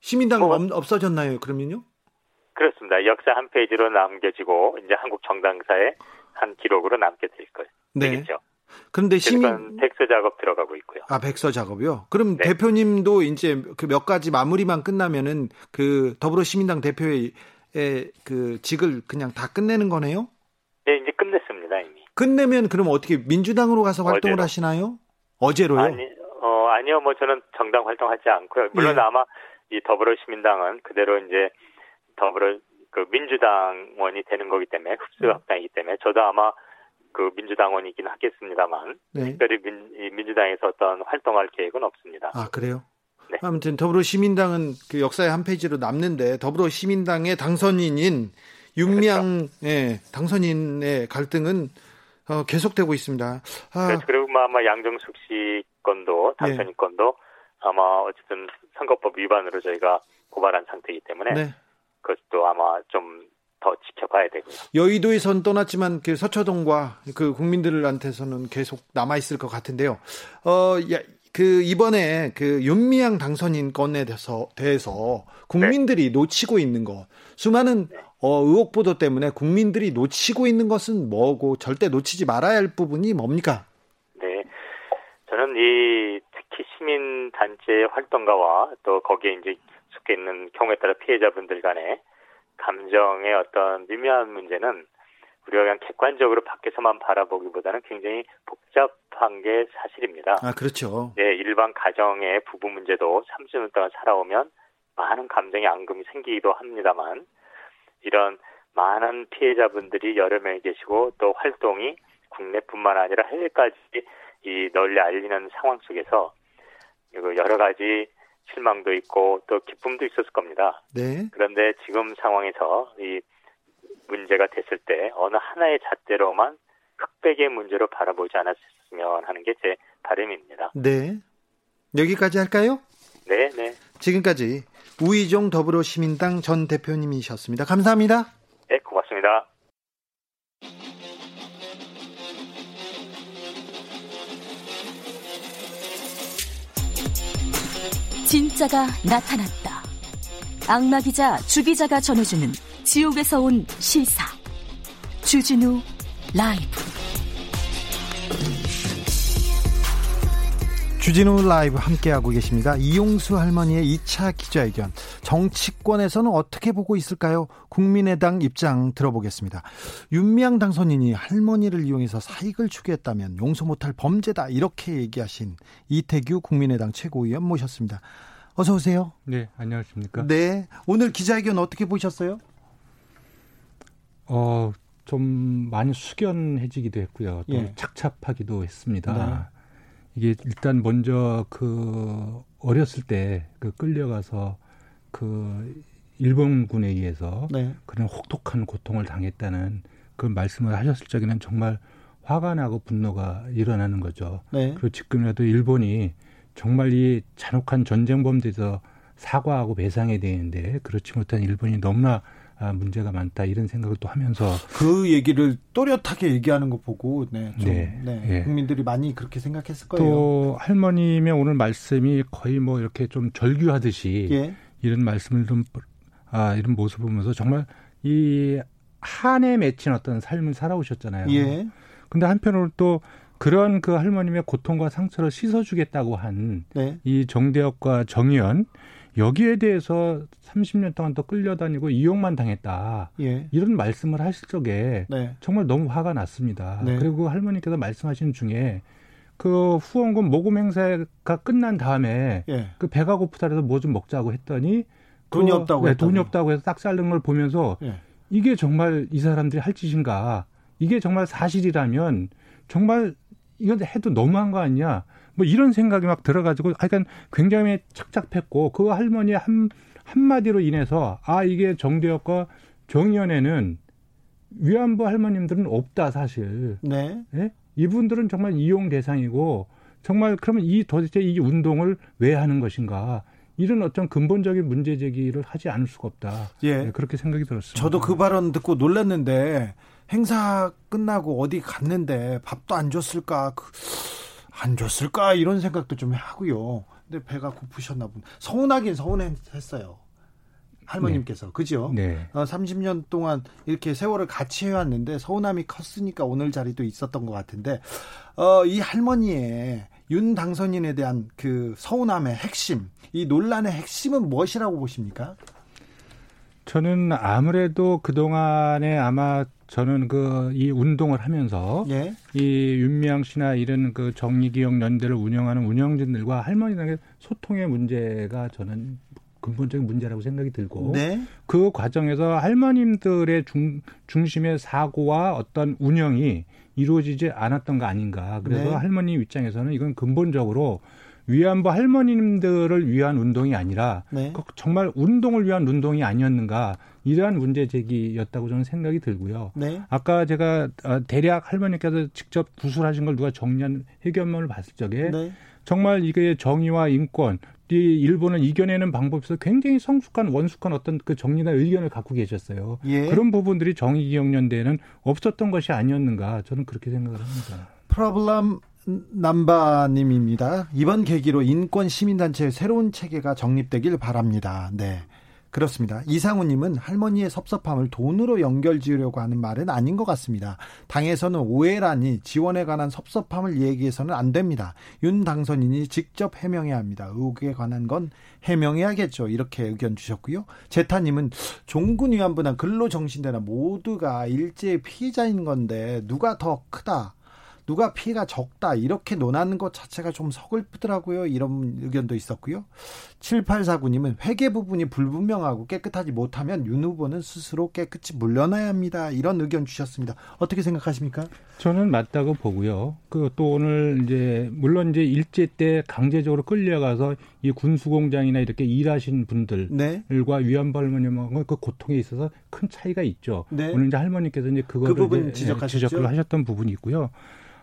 시민당은 뭐, 없어졌나요? 그러면요? 그렇습니다. 역사 한 페이지로 남겨지고 이제 한국 정당사의 한 기록으로 남게 될 거예요. 네. 되겠죠. 그런데 시민 백서 작업 들어가고 있고요. 아 백서 작업이요? 그럼 네. 대표님도 이제 그 몇 가지 마무리만 끝나면은 그 더불어시민당 대표의 그 직을 그냥 다 끝내는 거네요? 네, 이제 끝냈습니다 이미. 끝내면 그럼 어떻게 민주당으로 가서 활동을 어제로. 하시나요? 어제로요? 아니, 어 아니요, 뭐 저는 정당 활동하지 않고요. 물론 예. 아마 이 더불어시민당은 그대로 이제 더불어 그 민주당원이 되는 거기 때문에 흡수 네. 합당이기 때문에 저도 아마 그 민주당원이긴 하겠습니다만 네. 특별히 민, 민주당에서 어떤 활동할 계획은 없습니다. 아 그래요? 네. 아무튼 더불어시민당은 그 역사의 한 페이지로 남는데 더불어시민당의 당선인인 윤미향 그렇죠. 예, 당선인의 갈등은 어, 계속되고 있습니다. 아. 그렇죠. 그리고 뭐 아마 양정숙 씨 건도 당선인 예. 건도 아마 어쨌든 선거법 위반으로 저희가 고발한 상태이기 때문에 네. 그것도 아마 좀 더 지켜봐야 되고요. 여의도에선 떠났지만 그 서초동과 그 국민들한테서는 계속 남아 있을 것 같은데요. 어, 야, 그 이번에 그 윤미향 당선인 건에 대해서 대해서 국민들이 네. 놓치고 있는 거 수많은 네. 어, 의혹 보도 때문에 국민들이 놓치고 있는 것은 뭐고 절대 놓치지 말아야 할 부분이 뭡니까? 네, 저는 이 특히 시민 단체 활동가와 또 거기에 이제 속해 있는 경우에 따라 피해자분들 간의 감정의 어떤 미묘한 문제는 우리가 그냥 객관적으로 밖에서만 바라보기보다는 굉장히 복잡한 게 사실입니다. 아, 그렇죠. 네, 일반 가정의 부부 문제도 30년 동안 살아오면 많은 감정의 앙금이 생기기도 합니다만 이런 많은 피해자분들이 여러 명 계시고 또 활동이 국내뿐만 아니라 해외까지 이 널리 알리는 상황 속에서 여러 가지 실망도 있고 또 기쁨도 있었을 겁니다. 네. 그런데 지금 상황에서 이 문제가 됐을 때 어느 하나의 잣대로만 흑백의 문제로 바라보지 않았으면 하는 게 제 바람입니다. 네. 여기까지 할까요? 네, 네. 지금까지 우이종 더불어시민당 전 대표님이셨습니다. 감사합니다. 네, 고맙습니다. 진짜가 나타났다. 악마 기자 주 기자가 전해주는 지옥에서 온 실사. 주진우 라이브. 주진우 라이브 함께하고 계십니다. 이용수 할머니의 2차 기자회견. 정치권에서는 어떻게 보고 있을까요? 국민의당 입장 들어보겠습니다. 윤미향 당선인이 할머니를 이용해서 사익을 추구했다면 용서 못할 범죄다. 이렇게 얘기하신 이태규 국민의당 최고위원 모셨습니다. 어서 오세요. 네, 안녕하십니까? 네. 오늘 기자회견 어떻게 보셨어요? 어, 좀 많이 숙연해지기도 했고요. 또 예. 착잡하기도 했습니다. 네. 이게 일단 먼저 그 어렸을 때 그 끌려가서 그 일본군에 의해서 네. 그런 혹독한 고통을 당했다는 그 말씀을 하셨을 적에는 정말 화가 나고 분노가 일어나는 거죠. 네. 그리고 지금이라도 일본이 정말 이 잔혹한 전쟁 범죄에서 사과하고 배상해야 되는데 그렇지 못한 일본이 너무나 아, 문제가 많다 이런 생각을 또 하면서 그 얘기를 또렷하게 얘기하는 거 보고 네, 좀, 네, 네 예. 국민들이 많이 그렇게 생각했을 거예요. 또 할머님의 오늘 말씀이 거의 뭐 이렇게 좀 절규하듯이 예. 이런 말씀을 좀 아, 이런 모습을 보면서 정말 이 한에 맺힌 어떤 삶을 살아오셨잖아요. 예. 근데 한편으로 또 그런 그 할머님의 고통과 상처를 씻어주겠다고 한이 네. 정대혁과 정의연 여기에 대해서 30년 동안 또 끌려다니고 이용만 당했다. 예. 이런 말씀을 하실 적에 네. 정말 너무 화가 났습니다. 네. 그리고 할머니께서 말씀하신 중에 그 후원금 모금 행사가 끝난 다음에 예. 그 배가 고프다 해서 뭐 좀 먹자고 했더니 돈이 그, 없다고 네, 돈이 없다고 해서 딱 자른 걸 보면서 예. 이게 정말 이 사람들이 할 짓인가? 이게 정말 사실이라면 정말 이건 해도 너무한 거 아니냐? 뭐 이런 생각이 막 들어가지고 하여간 굉장히 착잡했고 그 할머니 한 한마디로 인해서 아 이게 정대혁과 정의연에는 위안부 할머님들은 없다 사실. 네. 네? 이분들은 정말 이용 대상이고 정말 그러면 이 도대체 이 운동을 왜 하는 것인가? 이런 어떤 근본적인 문제 제기를 하지 않을 수가 없다. 예. 네, 그렇게 생각이 들었습니다. 저도 그 발언 듣고 놀랐는데 행사 끝나고 어디 갔는데 밥도 안 줬을까? 그, 안 줬을까 이런 생각도 좀 하고요. 근데 배가 고프셨나 본. 서운하긴 서운했어요. 할머님께서 네. 그죠? 네. 어, 30년 동안 이렇게 세월을 같이 해왔는데 서운함이 컸으니까 오늘 자리도 있었던 것 같은데 어, 이 할머니의 윤 당선인에 대한 그 서운함의 핵심, 이 논란의 핵심은 무엇이라고 보십니까? 저는 아무래도 그 동안에 아마 저는 그 이 운동을 하면서 예. 이 윤미향 씨나 이런 그 정의기억 연대를 운영하는 운영진들과 할머니들의 소통의 문제가 저는 근본적인 문제라고 생각이 들고 네. 그 과정에서 할머님들의 중, 중심의 사고와 어떤 운영이 이루어지지 않았던 거 아닌가. 그래서 네. 할머니 입장에서는 이건 근본적으로 위안부 할머님들을 위한 운동이 아니라 네. 그 정말 운동을 위한 운동이 아니었는가 이러한 문제 제기였다고 저는 생각이 들고요. 네. 아까 제가 어, 대략 할머니께서 직접 구술하신 걸 누가 정리한 해결문을 봤을 적에 네. 정말 이게 정의와 인권 이 일본을 이겨내는 방법에서 굉장히 성숙한 원숙한 어떤 그 정리나 의견을 갖고 계셨어요. 예. 그런 부분들이 정의기억연대에는 없었던 것이 아니었는가 저는 그렇게 생각을 합니다. 프로블럼 남바님입니다. 이번 계기로 인권 시민단체의 새로운 체계가 정립되길 바랍니다. 네. 그렇습니다. 이상우님은 할머니의 섭섭함을 돈으로 연결 지으려고 하는 말은 아닌 것 같습니다. 당에서는 오해라니 지원에 관한 섭섭함을 얘기해서는 안 됩니다. 윤 당선인이 직접 해명해야 합니다. 의혹에 관한 건 해명해야겠죠. 이렇게 의견 주셨고요. 제타님은 종군 위안부나 근로정신대나 모두가 일제의 피해자인 건데 누가 더 크다. 누가 피해가 적다 이렇게 논하는 것 자체가 좀 서글프더라고요. 이런 의견도 있었고요. 7849님은 회계 부분이 불분명하고 깨끗하지 못하면 윤 후보는 스스로 깨끗이 물러나야 합니다. 이런 의견 주셨습니다. 어떻게 생각하십니까? 저는 맞다고 보고요. 그 또 오늘 이제 물론 이제 일제 때 강제적으로 끌려가서 이 군수공장이나 이렇게 일하신 분들과 네. 위안부 할머님하고 그 고통에 있어서 큰 차이가 있죠. 네. 오늘 이제 할머니께서 이제 그거를 그 부분 지적하셨죠? 지적을 하셨던 부분이 있고요.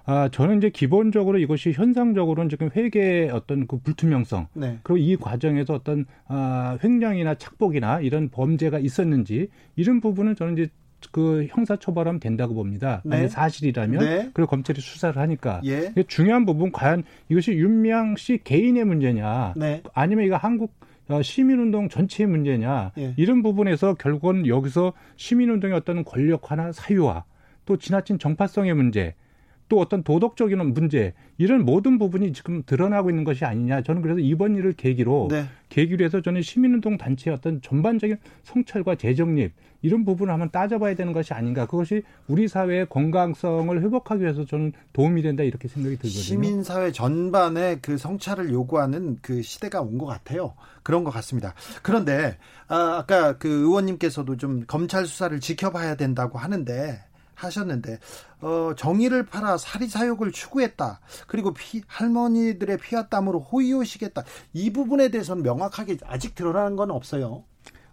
아, 저는 이제 기본적으로 이것이 현상적으로는 지금 회계의 어떤 그 불투명성, 네. 그리고 이 과정에서 어떤 아, 횡령이나 착복이나 이런 범죄가 있었는지 이런 부분은 저는 이제 그 형사 처벌하면 된다고 봅니다. 네. 만약 사실이라면 네. 그리고 검찰이 수사를 하니까 예. 중요한 부분 과연 이것이 윤미향 씨 개인의 문제냐, 네. 아니면 이거 한국 어, 시민운동 전체의 문제냐 예. 이런 부분에서 결국은 여기서 시민운동의 어떤 권력화나 사유화 또 지나친 정파성의 문제 또 어떤 도덕적인 문제 이런 모든 부분이 지금 드러나고 있는 것이 아니냐 저는 그래서 이번 일을 계기로 네. 계기로 해서 저는 시민운동 단체의 어떤 전반적인 성찰과 재정립 이런 부분을 한번 따져봐야 되는 것이 아닌가 그것이 우리 사회의 건강성을 회복하기 위해서 저는 도움이 된다 이렇게 생각이 들거든요. 시민사회 전반의 그 성찰을 요구하는 그 시대가 온 것 같아요. 그런 것 같습니다. 그런데 아, 아까 그 의원님께서도 좀 검찰 수사를 지켜봐야 된다고 하는데 하셨는데 어, 정의를 팔아 사리 사욕을 추구했다. 그리고 피, 할머니들의 피와 땀으로 호의호식했다. 이 부분에 대해서는 명확하게 아직 드러나는 건 없어요.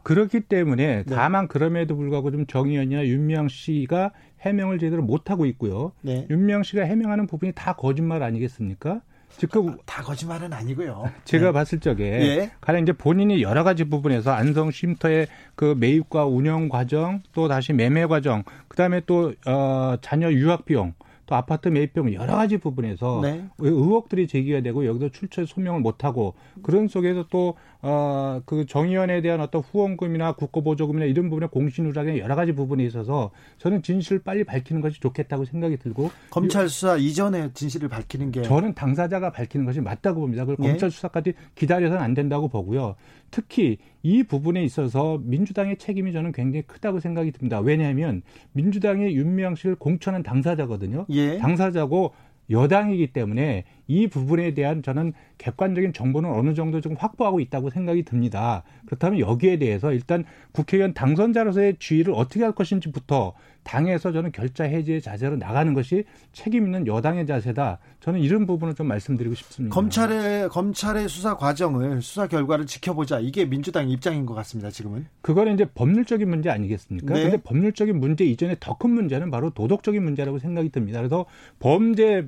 그렇기 때문에 네. 다만 그럼에도 불구하고 좀 정의연이나 윤미향 씨가 해명을 제대로 못 하고 있고요. 네. 윤미향 씨가 해명하는 부분이 다 거짓말 아니겠습니까? 즉그 아, 다 거짓말은 아니고요. 제가 네. 봤을 적에 예. 가령 이제 본인이 여러 가지 부분에서 안성 쉼터의 그 매입과 운영 과정 또 다시 매매 과정 그다음에 또 어, 자녀 유학 비용 또 아파트 매입 비용 여러 가지 부분에서 네. 의혹들이 제기가 되고 여기서 출처 소명을 못하고 그런 속에서 또 어, 그 정의원에 대한 어떤 후원금이나 국고보조금이나 이런 부분에 공신누락의 여러 가지 부분이 있어서 저는 진실을 빨리 밝히는 것이 좋겠다고 생각이 들고 검찰 수사 이전에 진실을 밝히는 게 저는 당사자가 밝히는 것이 맞다고 봅니다. 그리고 예? 검찰 수사까지 기다려서는 안 된다고 보고요. 특히 이 부분에 있어서 민주당의 책임이 저는 굉장히 크다고 생각이 듭니다. 왜냐하면 민주당의 윤미향 씨를 공천한 당사자거든요. 예? 당사자고 여당이기 때문에 이 부분에 대한 저는 객관적인 정보는 어느 정도 좀 확보하고 있다고 생각이 듭니다. 그렇다면 여기에 대해서 일단 국회의원 당선자로서의 지위를 어떻게 할 것인지부터 당에서 저는 결자 해지의 자세로 나가는 것이 책임 있는 여당의 자세다. 저는 이런 부분을 좀 말씀드리고 싶습니다. 검찰의 검찰의 수사 과정을 수사 결과를 지켜보자. 이게 민주당 입장인 것 같습니다. 지금은. 그거는 이제 법률적인 문제 아니겠습니까? 네. 근데 법률적인 문제 이전에 더 큰 문제는 바로 도덕적인 문제라고 생각이 듭니다. 그래서 범죄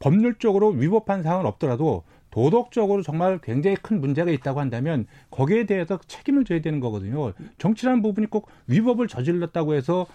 법률적으로 위법한 사항은 없더라도 도덕적으로 정말 굉장히 큰 문제가 있다고 한다면 거기에 대해서 책임을 져야 되는 거거든요. 정치라는 부분이 꼭 위법을 저질렀다고 해서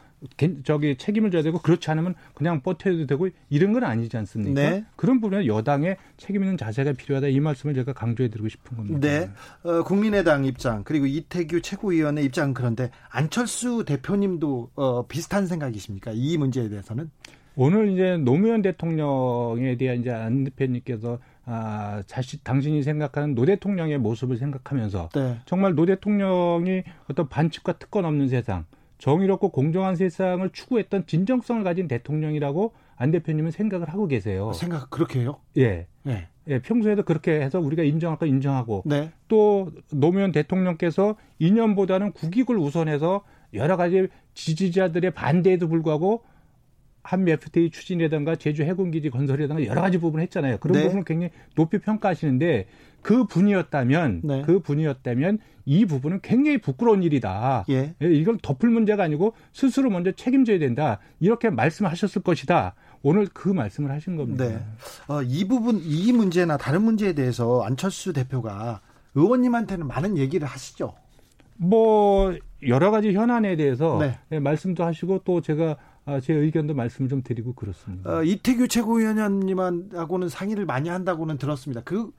저기 책임을 져야 되고 그렇지 않으면 그냥 버텨도 되고 이런 건 아니지 않습니까? 네. 그런 부분에 여당의 책임 있는 자세가 필요하다 이 말씀을 제가 강조해 드리고 싶은 겁니다. 네. 어, 국민의당 입장 그리고 이태규 최고위원의 입장 그런데 안철수 대표님도 어, 비슷한 생각이십니까? 이 문제에 대해서는? 오늘 이제 노무현 대통령에 대한 이제 안 대표님께서 아, 자신 당신이 생각하는 노 대통령의 모습을 생각하면서 네. 정말 노 대통령이 어떤 반칙과 특권 없는 세상, 정의롭고 공정한 세상을 추구했던 진정성을 가진 대통령이라고 안 대표님은 생각을 하고 계세요. 생각 그렇게 해요? 예. 네. 예, 평소에도 그렇게 해서 우리가 인정할 거 인정하고 네. 또 노무현 대통령께서 이념보다는 국익을 우선해서 여러 가지 지지자들의 반대에도 불구하고 한미 FTA 추진이라든가 제주 해군기지 건설이라든가 여러 가지 부분을 했잖아요. 그런 네. 부분을 굉장히 높이 평가하시는데 그 분이었다면 네. 그 분이었다면 이 부분은 굉장히 부끄러운 일이다. 예. 예. 이걸 덮을 문제가 아니고 스스로 먼저 책임져야 된다. 이렇게 말씀하셨을 것이다. 오늘 그 말씀을 하신 겁니다. 네. 어, 이 부분 이 문제나 다른 문제에 대해서 안철수 대표가 의원님한테는 많은 얘기를 하시죠. 뭐 여러 가지 현안에 대해서 네. 네, 말씀도 하시고 또 제가 아, 제 의견도 말씀을 좀 드리고 그렇습니다. 어, 이태규 최고위원님하고는 상의를 많이 한다고는 들었습니다. 그,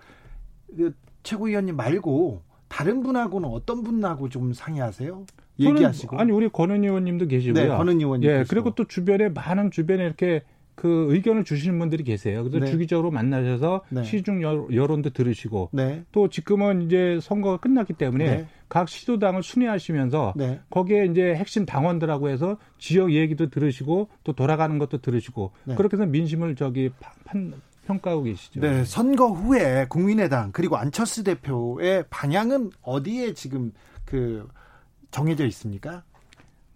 그 최고위원님 말고 다른 분하고는 어떤 분하고 좀 상의하세요? 얘기하시고. 아니 우리 권은 의원님도 계시고요. 네, 권은 의원님. 예, 그리고 또 주변에 많은 주변에 이렇게 그 의견을 주시는 분들이 계세요. 그래서 네. 주기적으로 만나셔서 네. 시중 여론도 들으시고 네. 또 지금은 이제 선거가 끝났기 때문에 네. 각 시도당을 순회하시면서 네. 거기에 이제 핵심 당원들하고 해서 지역 얘기도 들으시고 또 돌아가는 것도 들으시고 네. 그렇게 해서 민심을 저기 판, 평가하고 계시죠. 네, 선거 후에 국민의당 그리고 안철수 대표의 방향은 어디에 지금 그 정해져 있습니까?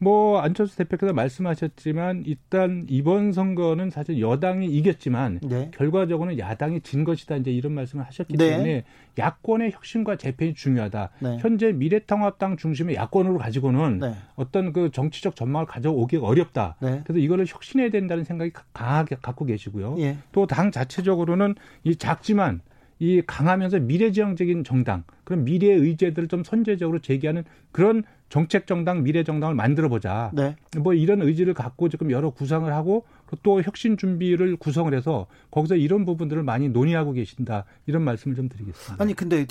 뭐 안철수 대표께서 말씀하셨지만 일단 이번 선거는 사실 여당이 이겼지만 네. 결과적으로는 야당이 진 것이다 이제 이런 말씀을 하셨기 네. 때문에 야권의 혁신과 재편이 중요하다. 네. 현재 미래통합당 중심의 야권으로 가지고는 네. 어떤 그 정치적 전망을 가져오기 어렵다. 네. 그래서 이거를 혁신해야 된다는 생각이 강하게 갖고 계시고요. 예. 또당 자체적으로는 이 작지만 이 강하면서 미래지향적인 정당 그런 미래의 의제들을 좀 선제적으로 제기하는 그런 정책 정당, 미래 정당을 만들어 보자. 네. 뭐 이런 의지를 갖고 지금 여러 구상을 하고 또 혁신 준비를 구성을 해서 거기서 이런 부분들을 많이 논의하고 계신다. 이런 말씀을 좀 드리겠습니다. 아니 근데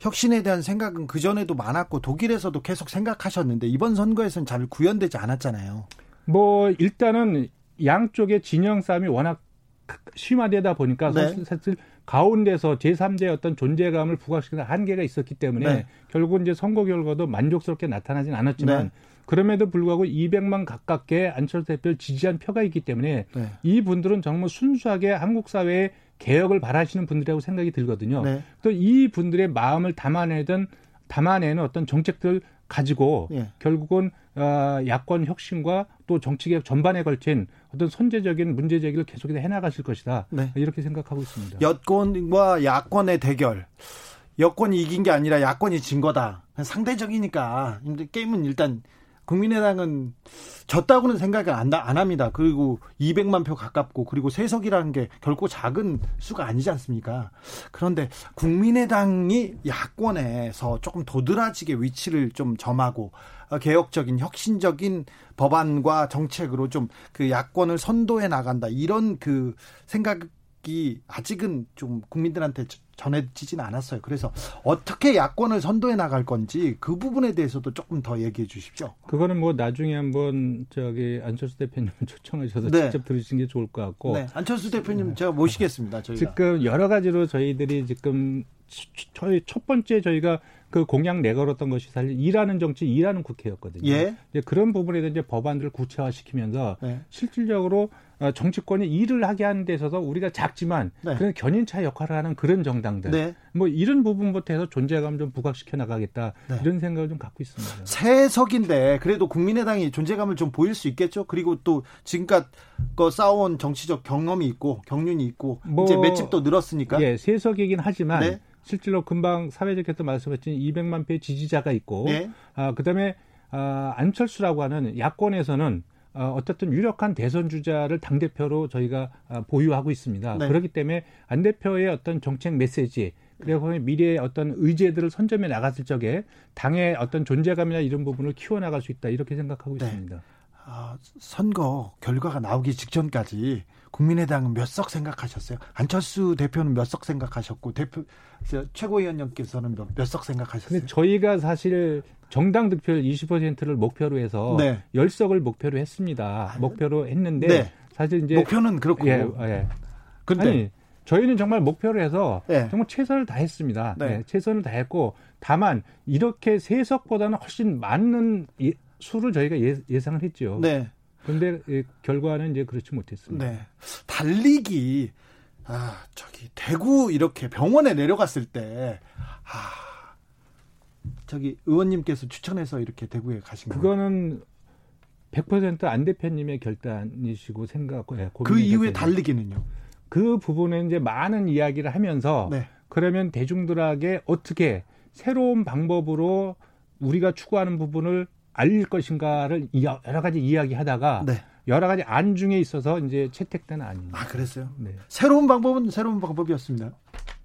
혁, 신 에 대한 생각은 그 전에도 많았고 독일에서도 계속 생각하셨는데 이번 선거에서는 잘 구현되지 않았잖아요. 뭐 일단은 양쪽의 진영 싸움이 워낙 심화되다 보니까 네. 사실 가운데서 제3자의 어떤 존재감을 부각시키는 한계가 있었기 때문에 네. 결국 이제 선거 결과도 만족스럽게 나타나진 않았지만 네. 그럼에도 불구하고 200만 가깝게 안철수 대표를 지지한 표가 있기 때문에 네. 이 분들은 정말 순수하게 한국 사회의 개혁을 바라시는 분들이라고 생각이 들거든요. 네. 또이 분들의 마음을 담아내던 담아내는 어떤 정책들 가지고 예. 결국은 어, 야권 혁신과 또 정치개혁 전반에 걸친 어떤 선제적인 문제 제기를 계속해서 해나가실 것이다. 네. 이렇게 생각하고 있습니다. 여권과 야권의 대결. 여권이 이긴 게 아니라 야권이 진 거다. 상대적이니까. 게임은 일단 국민의당은 졌다고는 생각을 안, 안 합니다. 그리고 200만 표 가깝고 그리고 세석이라는 게 결코 작은 수가 아니지 않습니까? 그런데 국민의당이 야권에서 조금 도드라지게 위치를 좀 점하고 어, 개혁적인 혁신적인 법안과 정책으로 좀 그 야권을 선도해 나간다 이런 그 생각이 아직은 좀 국민들한테 전해지진 않았어요. 그래서 어떻게 야권을 선도해 나갈 건지 그 부분에 대해서도 조금 더 얘기해 주십시오. 그거는 뭐 나중에 한번 저기 안철수 대표님 초청하셔서 네. 직접 들으시는 게 좋을 것 같고. 네. 안철수 대표님 제가 모시겠습니다. 저희가. 지금 여러 가지로 저희들이 지금 저희 첫 번째 저희가 그 공약 내걸었던 것이 사실 일하는 정치, 일하는 국회였거든요. 예. 이제 그런 부분에 대한 이제 법안들을 구체화시키면서 네. 실질적으로 어, 정치권이 일을 하게 하는 데 있어서 우리가 작지만 네. 그런 견인차 역할을 하는 그런 정당들 네. 뭐 이런 부분부터 해서 존재감 좀 부각시켜 나가겠다 네. 이런 생각을 좀 갖고 있습니다. 새 석인데 그래도 국민의당이 존재감을 좀 보일 수 있겠죠. 그리고 또 지금껏 그 쌓아온 정치적 경험이 있고 경륜이 있고 뭐, 이제 맷집도 늘었으니까. 예, 새 석이긴 하지만 네. 실제로 금방 사회적께서 말씀하신 200만 표의 지지자가 있고 네. 아 그다음에 아, 안철수라고 하는 야권에서는 어, 어쨌든 유력한 대선 주자를 당 대표로 저희가 아, 보유하고 있습니다. 네. 그렇기 때문에 안 대표의 어떤 정책 메시지 그리고 미래의 어떤 의제들을 선점해 나갔을 적에 당의 어떤 존재감이나 이런 부분을 키워나갈 수 있다 이렇게 생각하고 네. 있습니다. 아, 선거 결과가 나오기 직전까지 국민의당은 몇 석 생각하셨어요? 안철수 대표는 몇 석 생각하셨고 대표 최고위원님께서는 몇 석 생각하셨어요? 저희가 사실 정당 득표율 20%를 목표로 해서 네. 10석을 목표로 했습니다. 아, 목표로 했는데 네. 사실 이제 목표는 그렇고 예, 예. 근데 아니, 저희는 정말 목표로 해서 네. 정말 최선을 다했습니다. 네. 네, 최선을 다했고 다만 이렇게 세석보다는 훨씬 많은 수를 저희가 예, 예상을 했죠. 네. 그런데 결과는 이제 그렇지 못했습니다. 네. 달리기 아 저기 대구 이렇게 병원에 내려갔을 때 아. 저기 의원님께서 추천해서 이렇게 대구에 가신 거예요? 그거는 100%안 대표님의 결단이시고 생각, 예, 그 이후에 달리기는요? 그 부분에 이제 많은 이야기를 하면서 네. 그러면 대중들에게 어떻게 새로운 방법으로 우리가 추구하는 부분을 알릴 것인가를 여러 가지 이야기하다가 네. 여러 가지 안 중에 있어서 이제 채택된 안입니다. 아 그랬어요? 네. 새로운 방법은 새로운 방법이었습니다.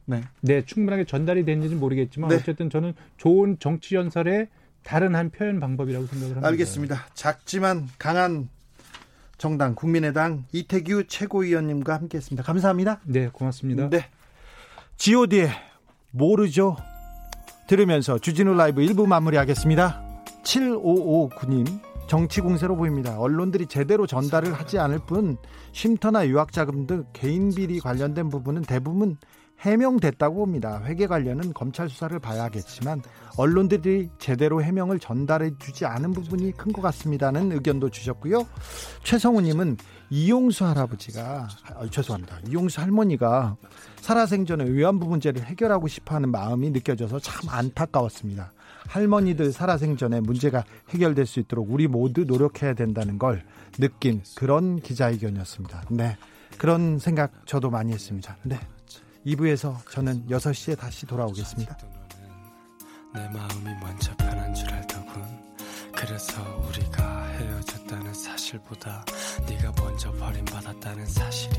네. 네, 충분하게 전달이 됐는지는 모르겠지만 네. 어쨌든 저는 좋은 정치 연설의 다른 한 표현 방법이라고 생각을 합니다. 알겠습니다. 작지만 강한 정당 국민의당 이태규 최고위원님과 함께했습니다. 감사합니다. 네, 고맙습니다. 네. G.O.D의 모르죠. 들으면서 주진우 라이브 1부 마무리하겠습니다. 7559님 정치 공세로 보입니다. 언론들이 제대로 전달을 하지 않을 뿐 쉼터나 유학 자금 등 개인 비리 관련된 부분은 대부분 해명됐다고 봅니다. 회계 관련은 검찰 수사를 봐야겠지만 언론들이 제대로 해명을 전달해 주지 않은 부분이 큰 것 같습니다는 의견도 주셨고요. 최성우님은 이용수 할아버지가 아, 죄송합니다. 이용수 할머니가 살아생전에 위안부 문제를 해결하고 싶어하는 마음이 느껴져서 참 안타까웠습니다. 할머니들 살아생전에 문제가 해결될 수 있도록 우리 모두 노력해야 된다는 걸 느낀 그런 기자회견이었습니다. 네. 그런 생각 저도 많이 했습니다. 네. 2부에서 저는 6시에 다시 돌아오겠습니다. 내 마음이 먼저 변한 줄 알더군. 그래서 우리가 헤어졌다는 사실보다 네가 먼저 버림받았다는 사실